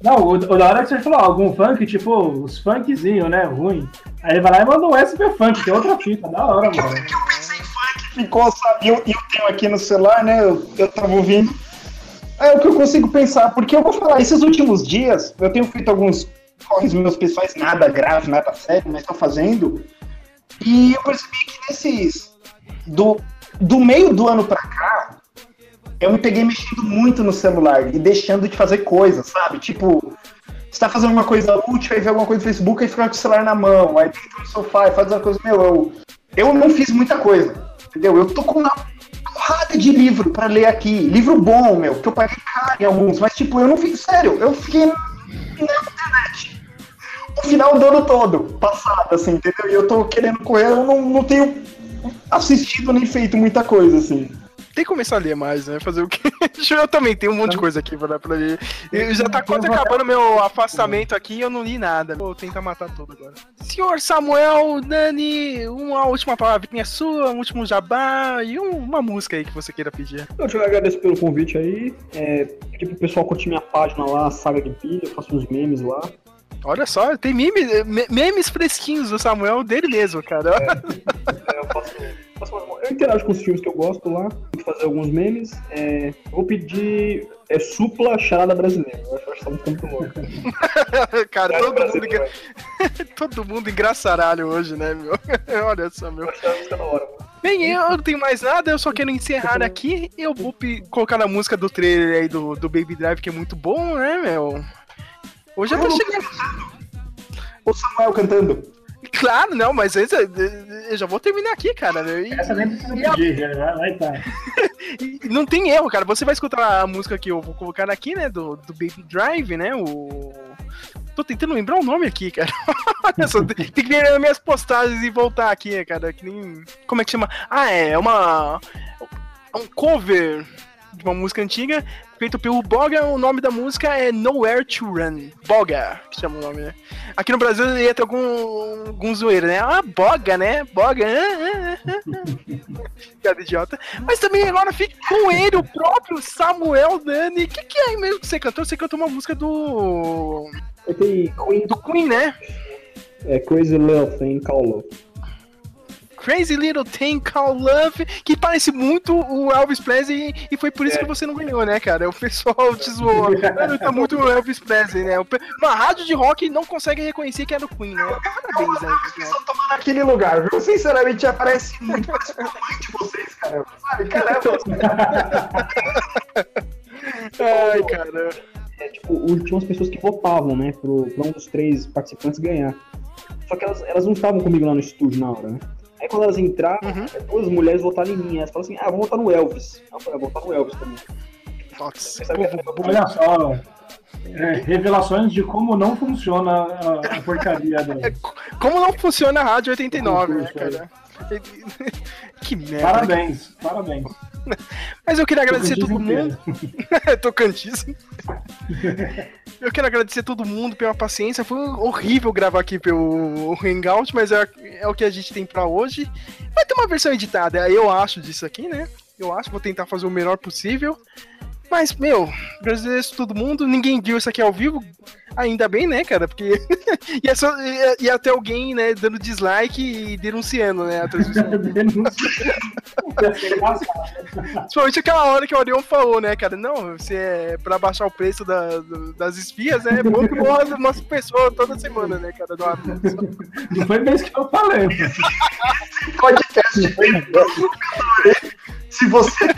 Não, o, o da hora que você falou, algum funk, tipo, os funkzinhos, né, ruim. Aí ele vai lá e manda um SP Funk, que é outra fita, da hora, mano. ficou, sabe? Eu, eu tenho aqui no celular, né? Eu, eu tava ouvindo. É o que eu consigo pensar, porque eu vou falar, esses últimos dias, eu tenho feito alguns corres meus pessoais, nada grave, nada sério, mas tô fazendo. E eu percebi que nesses. Do, do meio do ano pra cá, eu me peguei mexendo muito no celular e deixando de fazer coisas, sabe? Tipo, você tá fazendo uma coisa útil, aí vê alguma coisa no Facebook e fica com o celular na mão, aí deita no sofá e faz uma coisa, meu, eu, eu não fiz muita coisa, entendeu? Eu tô com uma porrada de livro pra ler aqui, livro bom, meu, que eu paguei caro em alguns, mas tipo, eu não fiz, sério, eu fiquei na internet o final do ano todo, passado, assim, entendeu? E eu tô querendo correr, eu não, não tenho assistido nem feito muita coisa, assim. Tem que começar a ler mais, né? Fazer o quê? Eu também tenho um monte de coisa aqui pra, pra ler. E já tá quase acabando meu afastamento aqui e eu não li nada. Vou tentar matar tudo agora. Senhor Samuel, Dani, uma última palavrinha sua, um último jabá e um- uma música aí que você queira pedir. Eu te agradeço pelo convite aí. É, pedir pro pessoal curtir minha página lá, Saga de Pilha, eu faço uns memes lá. Olha só, tem meme, me- memes fresquinhos do Samuel dele mesmo, cara. É, eu, faço, eu interajo com os filmes que eu gosto lá, vou fazer alguns memes. É, vou pedir é, supla charada brasileira. Eu acho que música muito louca. cara, todo mundo, engra... todo mundo engraçaralho hoje, né, meu? Olha só, meu. hora. Bem, eu não tenho mais nada, eu só quero encerrar aqui. Eu vou colocar na música do trailer aí do, do Baby Drive, que é muito bom, né, meu? Hoje eu tô chegando. O Samuel cantando. Claro, não, mas esse, eu já vou terminar aqui, cara. E- Essa nem precisa pedir, já vai, vai tá. Não tem erro, cara. Você vai escutar a música que eu vou colocar aqui, né? Do, do Baby Drive, né? O. Tô tentando lembrar o nome aqui, cara. Tem que ver as minhas postagens e voltar aqui, né, cara. Que nem. Como é que chama? Ah, é, é uma. É um cover de uma música antiga feito pelo Boga. O nome da música é Nowhere to Run. Boga, que chama o nome, né? Aqui no Brasil ia ter algum, algum zoeiro, né? Ah, Boga, né? Boga. ah, ah, ah. Piada idiota. Mas também agora fica com ele, o próprio Samuel Dani. O que, que é mesmo que você cantou? Você cantou uma música do. Queen, do Queen, né? é Crazy Love Thing Call Love. Crazy Little Thing Called Love, que parece muito o Elvis Presley e foi por isso que você não ganhou, né, cara? O pessoal te zoou. Mano, tá muito o Elvis Presley, né? Uma rádio de rock não consegue reconhecer que era o Queen, né? Parabéns, né? cara. Naquele lugar, viu? Sinceramente, aparece muito mais de vocês, cara. Sabe, caramba. Ai, cara. É, tipo, tinha umas pessoas que votavam, né, pro, pra um dos três participantes ganhar. Só que elas, elas não estavam comigo lá no estúdio na hora, né? Aí quando elas entraram, duas mulheres votaram em mim. Elas falaram assim, ah, vou votar no Elvis. Eu falei, ah, vou votar no Elvis também. Nossa, Olha só. é, revelações de como não funciona a, a porcaria do. Como não funciona a Rádio 89, né, cara? Que merda. Parabéns, parabéns. Mas eu queria agradecer todo mundo. Tocantíssimo. Eu quero agradecer todo mundo pela paciência. Foi horrível gravar aqui pelo Hangout, mas é, é o que a gente tem pra hoje. Vai ter uma versão editada, eu acho disso aqui, né? Eu acho, vou tentar fazer o melhor possível. Mas, meu, agradeço todo mundo. Ninguém viu isso aqui ao vivo. Ainda bem, né, cara? Porque ia, só, ia, ia ter alguém, né, dando dislike e denunciando, né, a transmissão. Principalmente aquela hora que o Orion falou, né, cara? Não, se é pra baixar o preço da- do- das espias, né? É bom que morra umas pessoas toda semana, né, cara? Não foi bem isso que eu falei. podcast. Se você tem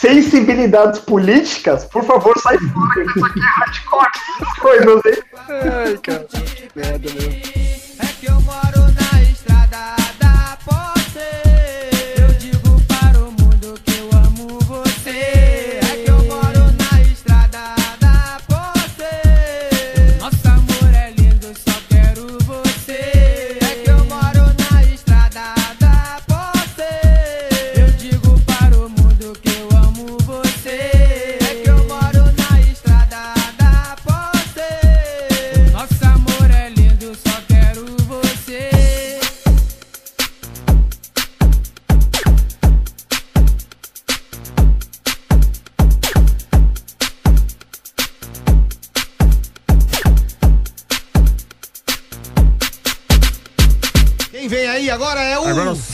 sensibilidades políticas, por favor, sai fora. que Isso aqui é hardcore. Essas coisas, hein? Ai, cara. Merda, meu. É que eu moro na estrada da Posse.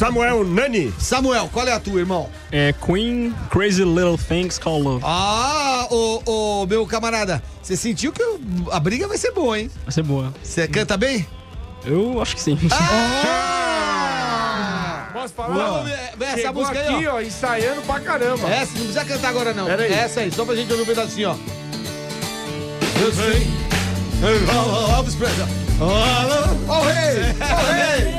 Samuel Nani. Samuel, qual é a tua, irmão? É Queen Crazy Little Things Called Love. Ah, ô, ô, meu camarada, você sentiu que a briga vai ser boa, hein? Vai ser boa. Você canta bem? Eu acho que sim. Posso falar? Essa Chegou música aqui, aí, ó. ó, ensaiando pra caramba. Essa, não precisa cantar agora, não. Pera aí. Essa aí, só pra gente ouvir um pedacinho, ó. Eu sei. Elvis Presley. Ó o rei! O rei!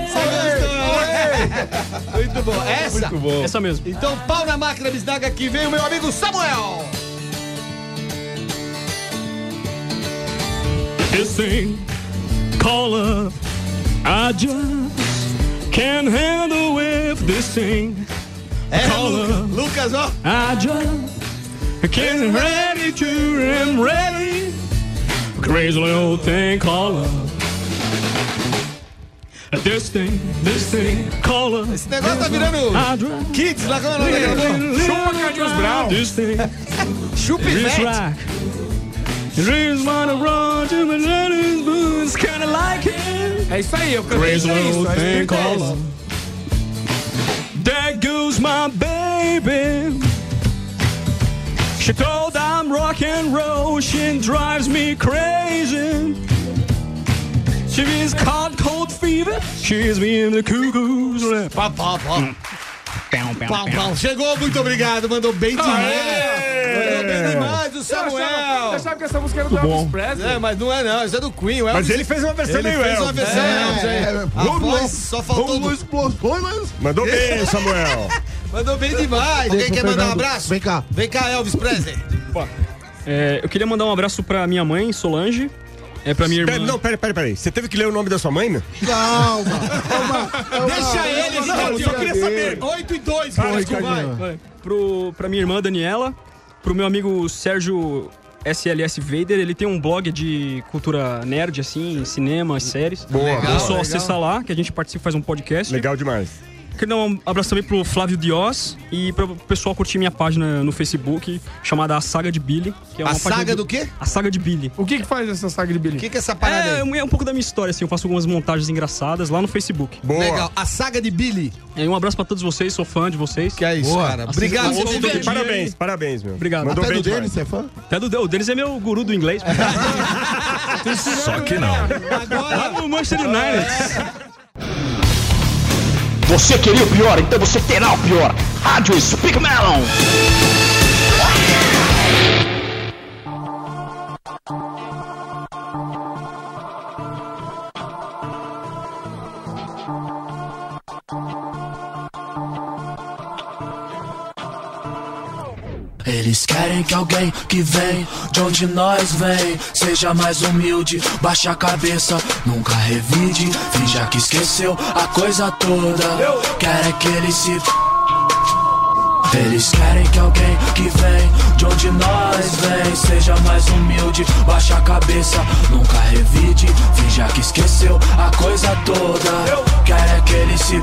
Muito bom. Essa? Muito bom. Essa mesmo. Então, pau na máquina bisnaga aqui vem o meu amigo Samuel. Called love, I just can't handle with this thing É, love. Lucas, ó. I just can't ready to am ready. Crazy little thing called love. This thing, this thing called love. Esse negócio tá virando Kids lá, como é o nome daquela porra? Chupa Carlos Brown. This thing. Chupa This Ivete. rock. Dreams wanna run to my daddy's boots, kinda like it. É isso aí, eu cantei Crazy isso, little a thing respeito é called esse. love. There goes my baby. She told I'm rock and roll. She drives me crazy. She's caught cold fever. She's me in the cuckoo's lap. Pá, pá, pá. Pau, pau. Chegou, muito obrigado. Mandou bem demais. Mandou bem demais. do Eu achava, eu Samuel. achava que essa música era do Elvis. Presley. É, mas não é não, isso é do Queen. o Elvis- Mas ele fez uma versão ele meio fez uma Elvis. versão É, Elvis aí. é, A rolou- voz só faltou... explosões, Mandou bem, Samuel. Mandou bem demais. Alguém quer mandar um abraço? Vem cá. Vem cá, Elvis Presley. É, eu queria mandar um abraço pra minha mãe, Solange. É pra minha irmã. Pera, não, pera, pera, pera aí. Você teve que ler o nome da sua mãe, meu? Calma. Deixa ele, Não, eu só queria saber. 8 e 2, Cara, desculpa, vai. vai. Pro, pra minha irmã Daniela, pro meu amigo Sérgio SLS Vader, ele tem um blog de cultura nerd, assim, cinema, séries. Boa, É boa. só Legal. acessar lá, que a gente participa faz um podcast. Legal demais. Queria dar um abraço também pro Flávio Dios e pro pessoal curtir minha página no Facebook, chamada A Saga de Billy. Que é A Saga de- do quê? A Saga de Billy. O que que faz essa saga de Billy? O que que é essa parada É, aí? é um pouco da minha história, assim, eu faço algumas montagens engraçadas lá no Facebook. Legal. A Saga de Billy. E um abraço pra todos vocês, sou fã de vocês. Que é isso, cara. Obrigado, vê. dia. Parabéns, parabéns, meu. Obrigado. Mandou Até bem do. Denis, você é fã? Até do O Denis é meu guru do inglês. Só que não. Lá no Manchester United. Você queria o pior, então você terá o pior. Rádio Speak Melon. Eles querem que alguém que vem de onde nós vem seja mais humilde, baixa a cabeça, nunca revide, finja que esqueceu a coisa toda. Querem que ele se eles querem que alguém que vem de onde nós vem seja mais humilde, baixa a cabeça, nunca revide, finja que esqueceu a coisa toda. Querem que ele se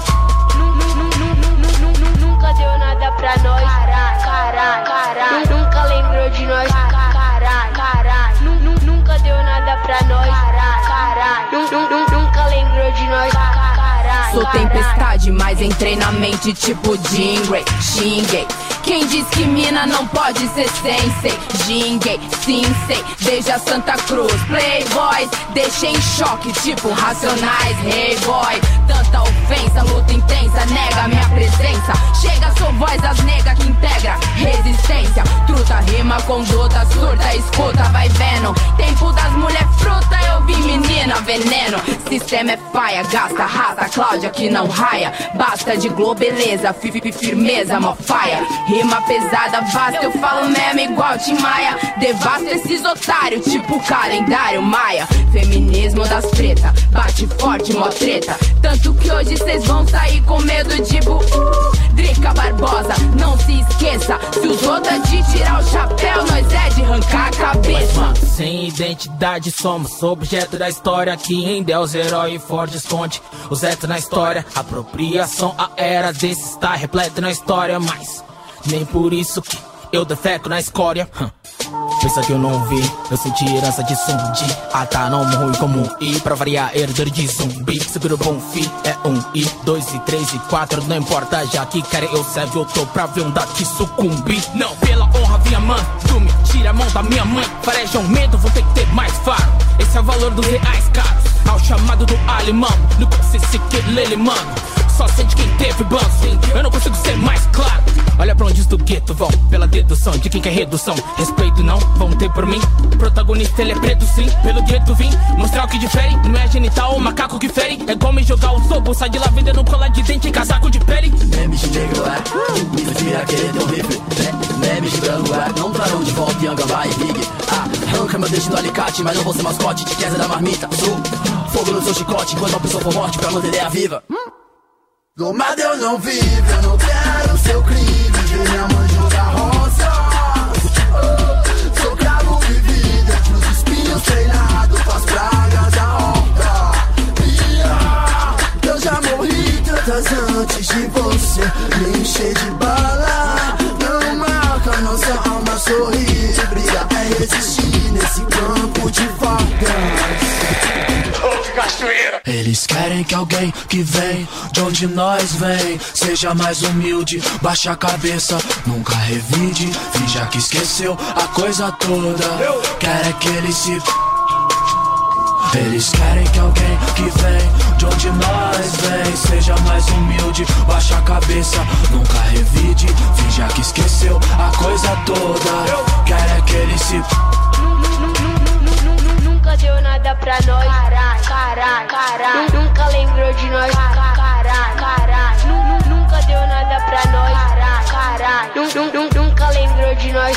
deu nada pra nós. Caralho, caralho, caralho. Nunca lembrou de nós. Caralho, caralho. Nu- nu- Nunca deu nada pra nós. Caralho, caralho. Nu- nu- nu- Nunca lembrou de nós. Caralho. Sou tempestade, mas em treinamento tipo Jingrey, xinguei. Quem diz que mina não pode ser sensei? Jinguei, sim sei, desde a Santa Cruz. Playboys, deixei em choque, tipo racionais, hey boy. Tanta ofensa, luta intensa, nega minha presença. Chega, sou voz das nega que integra resistência. Truta, rima, conduta, surta, escuta, vai vendo. Tempo das mulher fruta, eu vi menina, veneno. Sistema é paia, gasta, rata, Cláudia que não raia. Basta de globeleza, fi- fi- firmeza, mó faia. Rima pesada, vasta, eu falo mesmo igual Tim Maia. Devasto esses otários, tipo calendário maia. Feminismo das treta, bate forte, mó treta. Tanto que hoje cês vão sair com medo de bu. Drica Barbosa, não se esqueça. Se os outros é de tirar o chapéu, nós é de arrancar a cabeça. Sem identidade somos objeto da história que em Deus herói forte esconde os etos na história. Apropriação a era desse está repleto na história, mas nem por isso que eu defeco na escória. Hum. Pensa que eu não vi, eu senti herança de zumbi. Ah tá, não ruim como um I, pra variar herdeiro de zumbi. Seguro bom fi, é um I, dois e três e quatro, não importa, já que querem eu serve, eu tô pra ver um daqui sucumbir. Não, pela honra, minha mãe, tu me tira a mão da minha mãe. Fareja um medo, vou ter que ter mais faro. Esse é o valor dos reais caros. Ao chamado do alemão, no se que lele, mano. Só sente quem teve banco, eu não consigo ser mais claro. Olha pra onde os do gueto vão, pela dedução de quem quer redução. Respeito não, vão ter por mim. Protagonista ele é preto sim, pelo gueto vim. Mostrar o que difere, não é genital ou macaco que fere. É me jogar o sobo, sai de lá vendendo colar de dente em casaco de pele. Memes de negro é, me vira querer teu rifle Me- Memes de branco é, não trarão de volta Yangambá e Big Ah, arranca meu dente no alicate, mas não vou ser mascote De queda da marmita, sou fogo no seu chicote Enquanto a pessoa for morte pra manter ela viva Domado eu não vivo, eu não quero seu crime. Ver minha mãe jogar roça. Sou cravo vivido entre os espinhos treinado com as pragas da horta. Ia, Eu já morri tantas antes de você me encher de bala. Não marca nossa alma sorrir. Briga é resistir nesse campo de facas. Eles querem que alguém que vem de onde nós vem seja mais humilde, baixa a cabeça, nunca revide, finja que esqueceu a coisa toda. Querem que ele se eles querem que alguém que vem de onde nós vem seja mais humilde, baixa a cabeça, nunca revide, finja que esqueceu a coisa toda. Querem que ele se Nunca deu nada pra nós. Caralho, caralho, caralho. Nunca lembrou de nós. Nu- nu- Nunca deu nada pra nós. Nu- nu- Nunca lembrou de nós.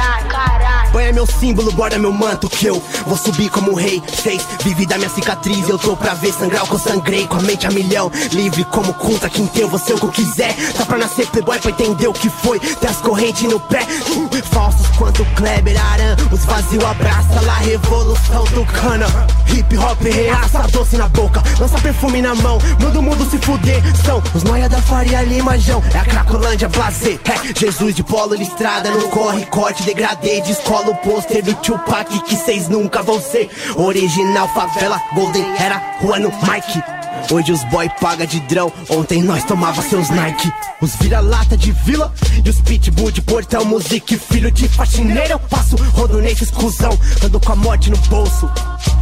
Caralho, caralho. Banha meu símbolo, guarda meu manto que eu vou subir como um rei. Seis, vive da minha cicatriz, eu tô pra ver sangrar o que eu sangrei com a mente a milhão. Livre como conta quintel, você é o que eu quiser. Tá pra nascer playboy pra entender o que foi. Tem as correntes no pé, uh, falsos quanto Kleber Aran. Os vazios abraça lá, revolução do cana. Hip hop reaça, doce na boca, lança perfume na mão. Manda o mundo se fuder, são os noia da Faria Lima, Jão. É a Cracolândia, blazer. É Jesus de polo listrada, não corre, corte, degradê. Descola o pôster do Tupac que cês nunca vão ser. Original favela, Golden era rua no Mike. Hoje os boy paga de drão, ontem nós tomava seus Nike. Os vira-lata de vila e os pitbull de portão. Music, filho de faxineiro, eu passo rodo nesses cuzão. Ando com a morte no bolso,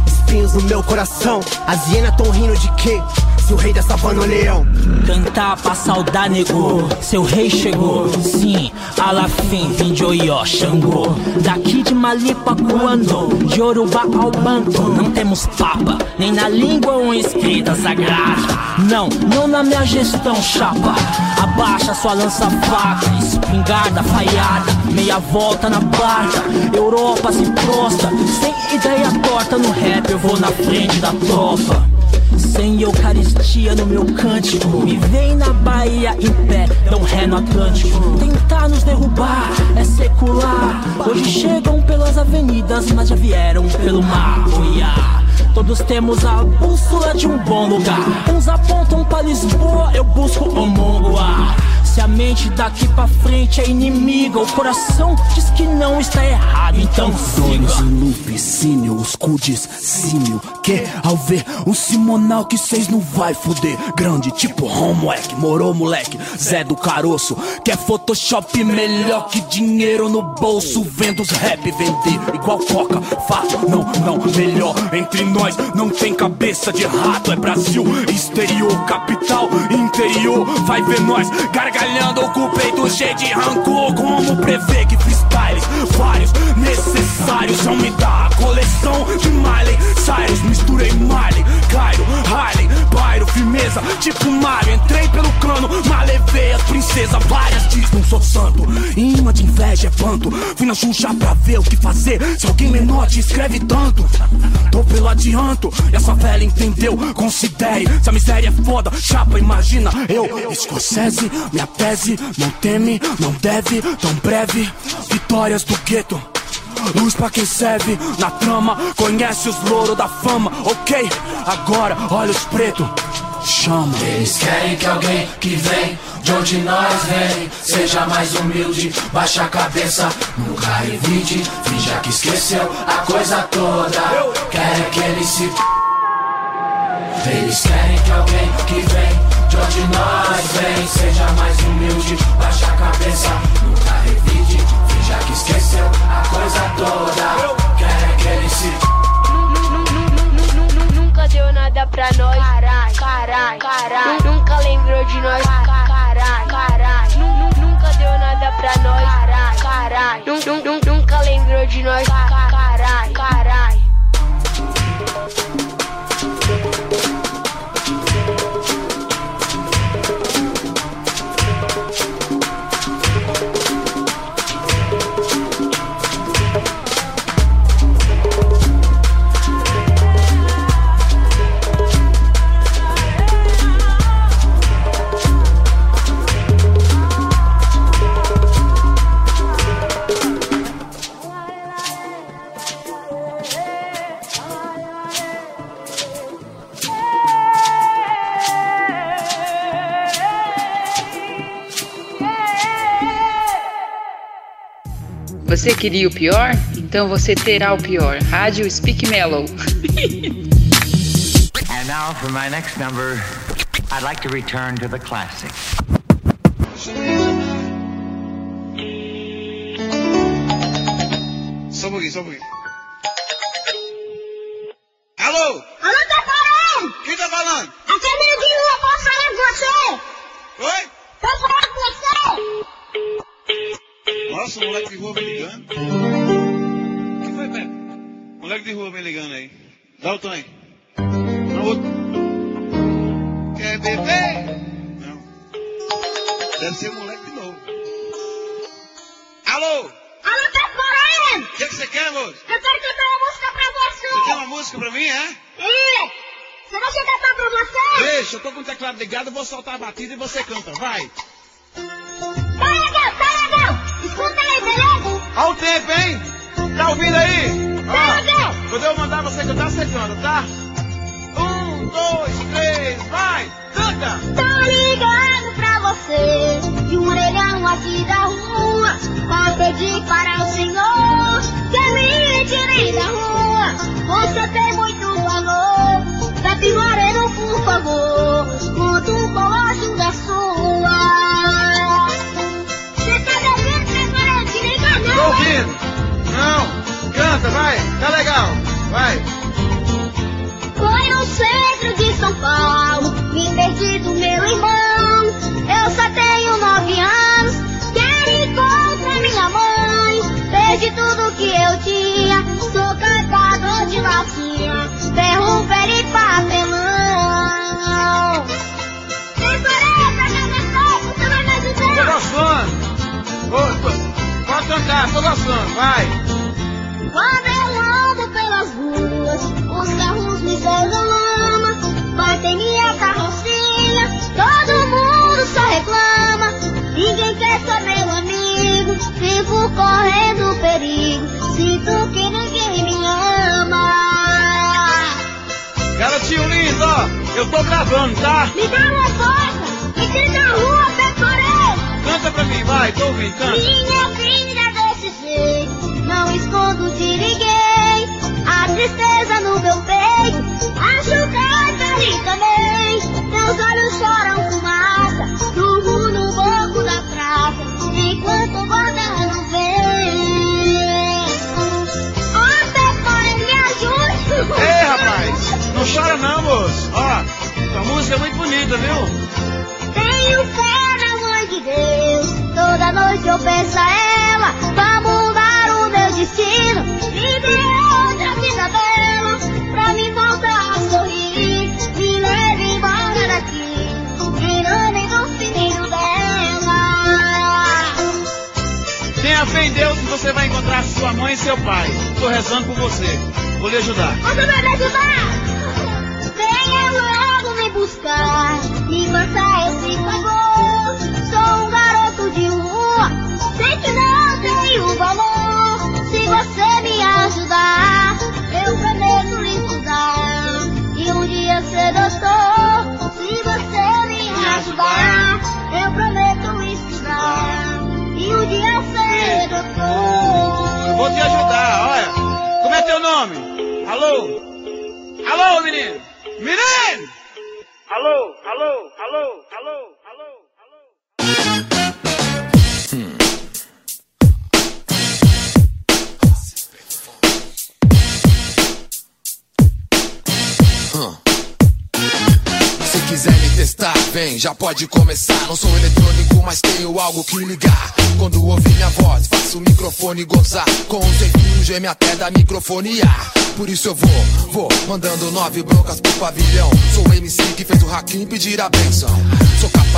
espinhos no meu coração. As hienas tão rindo de quê? Se o rei da savana é o leão. Cantar pra saudar, nego. Seu rei chegou. Sim, Alafim, vim de Oió, Xangô. Daqui de Malipa, Cuando. De Urubá ao Banto. Não temos papa, nem na língua ou escrita Não, não na minha gestão, chapa. Abaixa sua lança-faca, espingarda, falhada. Meia volta na barca. Europa se prostra. Sem ideia torta no rap, eu vou na frente da tropa. Sem Eucaristia no meu cântico Me vem na Bahia em pé, dão ré no Atlântico Tentar nos derrubar é secular Hoje chegam pelas avenidas, mas já vieram pelo mar yeah. Todos temos a bússola de um bom lugar. Uns apontam pra Lisboa, eu busco o Mongoá se a mente daqui pra frente é inimiga, o coração diz que não está errado, então Donos siga. em loop, sínio, os cudes, símio Que ao ver um simonal que cês não vai fuder. Grande tipo homework, morou moleque, Zé do Caroço Quer photoshop melhor que dinheiro no bolso. Vendo os rap vender igual coca, fato Não, não, melhor. Entre nós não tem cabeça de rato. É Brasil, exterior, capital, interior. Vai ver nós gargalhando com o peito cheio de rancor Como prevê que freestyles vários necessários Vão me dar a coleção de Miley Cyrus Misturei Miley, Cairo, Harley, Bairro, firmeza Tipo Mario, entrei pelo cano Mas levei as princesas Várias diz, não sou santo Imã de inveja é panto Fui na Xuxa pra ver o que fazer Se alguém me note, escreve tanto. Tô pelo adianto essa velha entendeu, considere Se a miséria é foda, chapa, imagina Eu, Scorsese, minha tese Não teme, não deve, tão breve. Vitórias do gueto Luz pra quem serve. Na trama Conhece os louros da fama Ok, agora olha os pretos Chama. Eles querem que alguém que vem de onde nós vem Seja mais humilde, baixa a cabeça. Nunca revide, finja que esqueceu a coisa toda. Querem que ele se... Eles querem que alguém que vem de nós vem Seja mais humilde, baixa a cabeça Nunca revide, finja que esqueceu a coisa toda Querem que ele se... Nunca deu nada pra nós. Caralho, caralho, caralho. Nunca lembrou de nós. Nu- nu- Nunca deu nada pra nós. Caralho, caralho. Nu- nu- nu- Nunca lembrou de nós. Caralho, caralho. Você queria o pior? Então você terá o pior. Rádio Speak Mellow. And now for my next number, I'd like to return to the classic. Tempo, hein? Tá ouvindo aí? Tá legal! Quando eu mandar você cantar, você canta, tá? Um, dois, três, vai! Canta! Tô ligando pra você De um orelhão aqui da rua Pra pedir para o senhor Que me tire da rua Você tem muito valor Pepe Moreno, por favor Não! Canta, vai! Tá legal! Vai! Foi no centro de São Paulo, me perdi do meu irmão. Eu só tenho nove anos, quero encontrar minha mãe. Perdi tudo que eu tinha, sou catador de latinha, ferro, pé e papelão. Tô gostando! Ô, tô- Pode cantar, tô gostando, vai! Quando eu ando pelas ruas, os carros me lama, batem minha carrocinha, todo mundo só reclama. Ninguém quer ser meu amigo, vivo correndo perigo, sinto que ninguém me ama. Garotinho lindo, ó! Eu tô gravando, tá? Me dá uma força, me tira da rua, pecorei. Canta pra mim, vai, tô ouvindo, canta! Minha vida escondo de ninguém. A tristeza no meu peito, acho que eu perdi também. Meus olhos choram fumaça, durmo no banco da praça, enquanto o banda não vem. Ô, Pecorino, me ajude! Ei, rapaz! Não chora não, moço! Ó, tua música é muito bonita, viu? Tenho fé na mãe de Deus. Toda noite eu peço a ela destino. Viver outra vida bela pra me voltar a sorrir. Me leve embora daqui, virando no fininho dela. Tenha fé em Deus que você vai encontrar sua mãe e seu pai. Tô rezando por você. Vou lhe ajudar. Você vai me ajudar? Venha logo me buscar, me passar Alô? Alô, menino? Menino! Alô, alô, alô, alô, alô. Se quiser me testar, vem, já pode começar. Não sou eletrônico, mas tenho algo que ligar. Quando ouvir minha voz, faço o microfone gozar. Com um tempinho geme até da microfonia. Por isso eu vou, vou, mandando nove broncas pro pavilhão. Sou o MC que fez o Hakim pedir a benção. Sou capaz,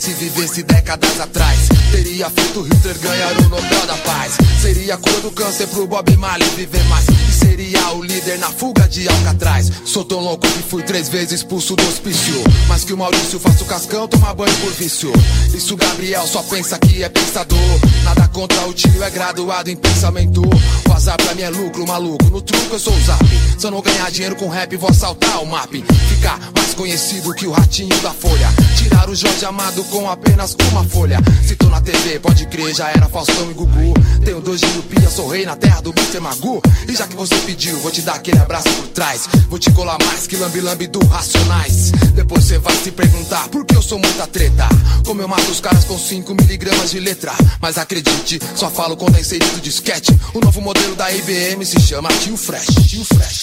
se vivesse décadas atrás, teria feito Hitler ganhar o Nobel da Paz. Seria cura do câncer pro Bob Marley viver mais. E seria o líder na fuga de Alcatraz. Sou tão louco que fui três vezes expulso do hospício. Mas que o Maurício faça o cascão, toma banho por vício. Isso Gabriel só pensa que é pensador. Nada contra o tio, é graduado em pensamento. O azar pra mim é lucro, maluco. No truco eu sou o zap. Se eu não ganhar dinheiro com rap, vou assaltar o mapping. Ficar mais conhecido que o ratinho da folha. Tirar o Jorge Amado com apenas uma folha. Se tô na TV, pode crer, já era Faustão e Gugu. Tenho dois de sou rei na terra do Mr. Magu. E já que você pediu, vou te dar aquele abraço por trás. Vou te colar mais que lambi-lambi do Racionais. Depois você vai se perguntar por que eu sou muita treta. Como eu mato os caras com 5 miligramas de letra. Mas acredite, só falo quando é inserido disquete. O novo modelo da IBM se chama Tio Fresh. Tio Fresh.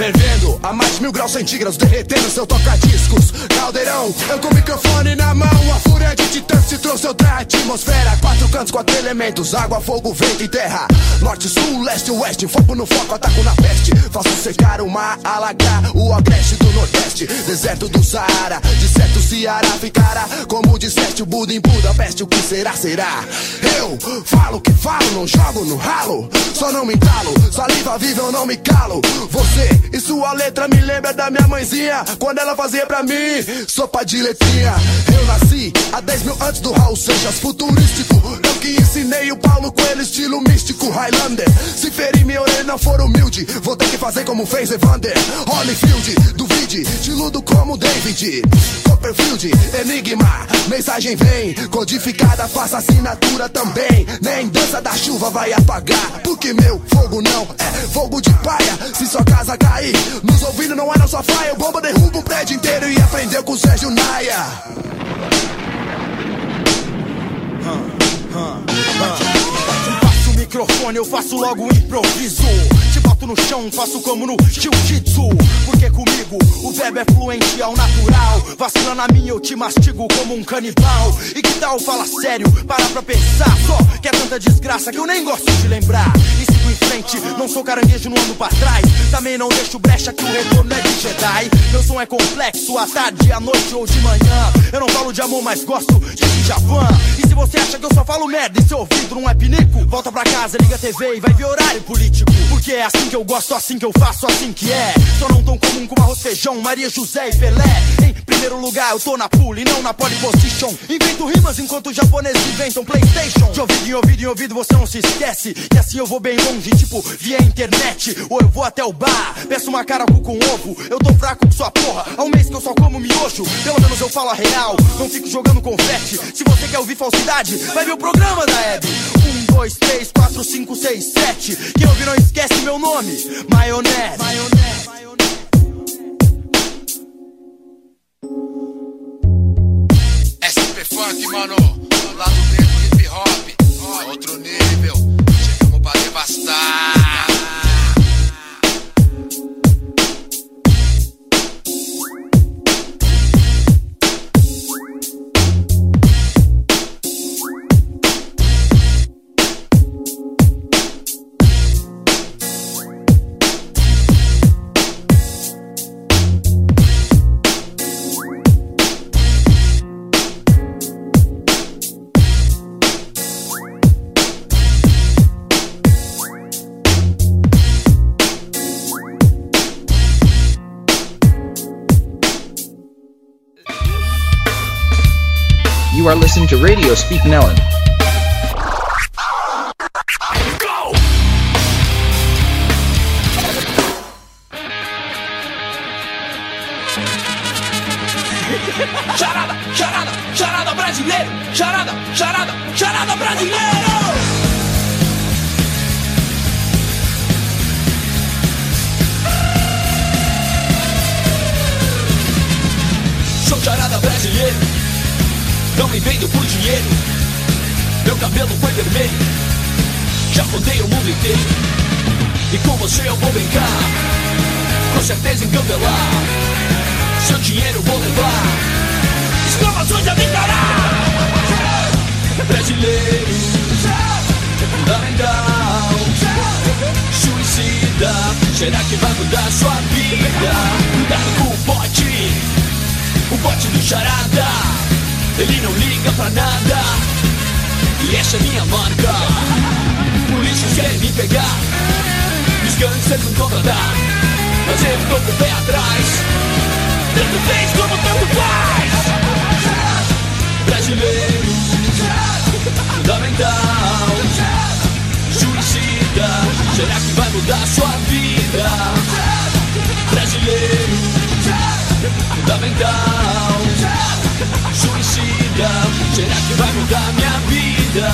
Fervendo a mais mil graus centígrados, derretendo seu toca-discos. Caldeirão, eu com o microfone na mão. A fúria de titã se trouxe outra atmosfera. Quatro cantos, quatro elementos: água, fogo, vento e terra. Norte, sul, leste, oeste. Foco no foco, ataco na peste. Faço secar o mar, alagar o agreste do nordeste. Deserto do Saara, de certo Ceará ficará. Como disseste o Buda em Budapeste, o que será, será. Eu falo que falo, não jogo no ralo. Só não me entalo, saliva viva eu não me calo. Você e sua letra me lembra da minha mãezinha. Quando ela fazia pra mim sopa de letrinha. Eu nasci há 10 mil antes do Raul Seixas, futurístico. Eu que ensinei o Paulo Coelho, estilo místico, Highlander. Se ferir minha orelha não for humilde, vou ter que fazer como fez Evander. Holyfield, duvide, diludo como David. Copperfield, enigma, mensagem vem. Codificada, faça assinatura também. Nem dança da chuva vai apagar. Porque meu fogo não é fogo de paia. Se sua casa cair, nos ouvindo não era só faia. Bomba derruba o prédio inteiro e aprendeu com o Sérgio Naia. Passo o microfone, eu faço logo um improviso. Boto no chão, faço como no jiu-jitsu. Porque comigo o verbo é fluente ao natural. Vacila na minha, eu te mastigo como um canibal. E que tal fala sério? Para pra pensar só. Que é tanta desgraça que eu nem gosto de lembrar. E sigo em frente, não sou caranguejo, não ando pra trás. Também não deixo brecha que o retorno é de Jedi. Meu som é complexo, à tarde, à noite ou de manhã. Eu não falo de amor, mas gosto de Djavan. E se você acha que eu só falo merda e seu ouvido não é pinico, volta pra casa, liga a TV e vai ver horário político. Porque é assim que eu gosto, assim que eu faço, assim que é. Só não tão comum como arroz, feijão, Maria José e Pelé. Em primeiro lugar, eu tô na pool e não na pole position. Invento rimas enquanto os japoneses inventam PlayStation. De ouvido em ouvido em ouvido, você não se esquece. Que assim eu vou bem longe, tipo via internet. Ou eu vou até o bar, peço uma caracu com ovo. Eu tô fraco com sua porra, há um mês que eu só como miojo. Pelo menos eu falo a real, não fico jogando confete. Se você quer ouvir falsidade, vai ver o programa da Hebe. Um, dois, três, quatro, cinco, seis, sete. Quem ouvir não esquece meu nome, Maionese. SP Funk, mano. B do hip hop. Outro nível. Chegamos pra devastar. To Radio Speak Nellen. Brasileiro, fundamental, suicida. Será que vai mudar sua vida? Cuidado com o bote, o bote do charada. Ele não liga pra nada, e essa é minha marca. Polícias querem me pegar, os gangsters me contratar. Mas eu tô com o pé atrás, tanto fez como tanto faz. Brasileiro, fundamental, suicida. Será que vai mudar sua vida? Brasileiro, fundamental, suicida. Será que vai mudar minha vida?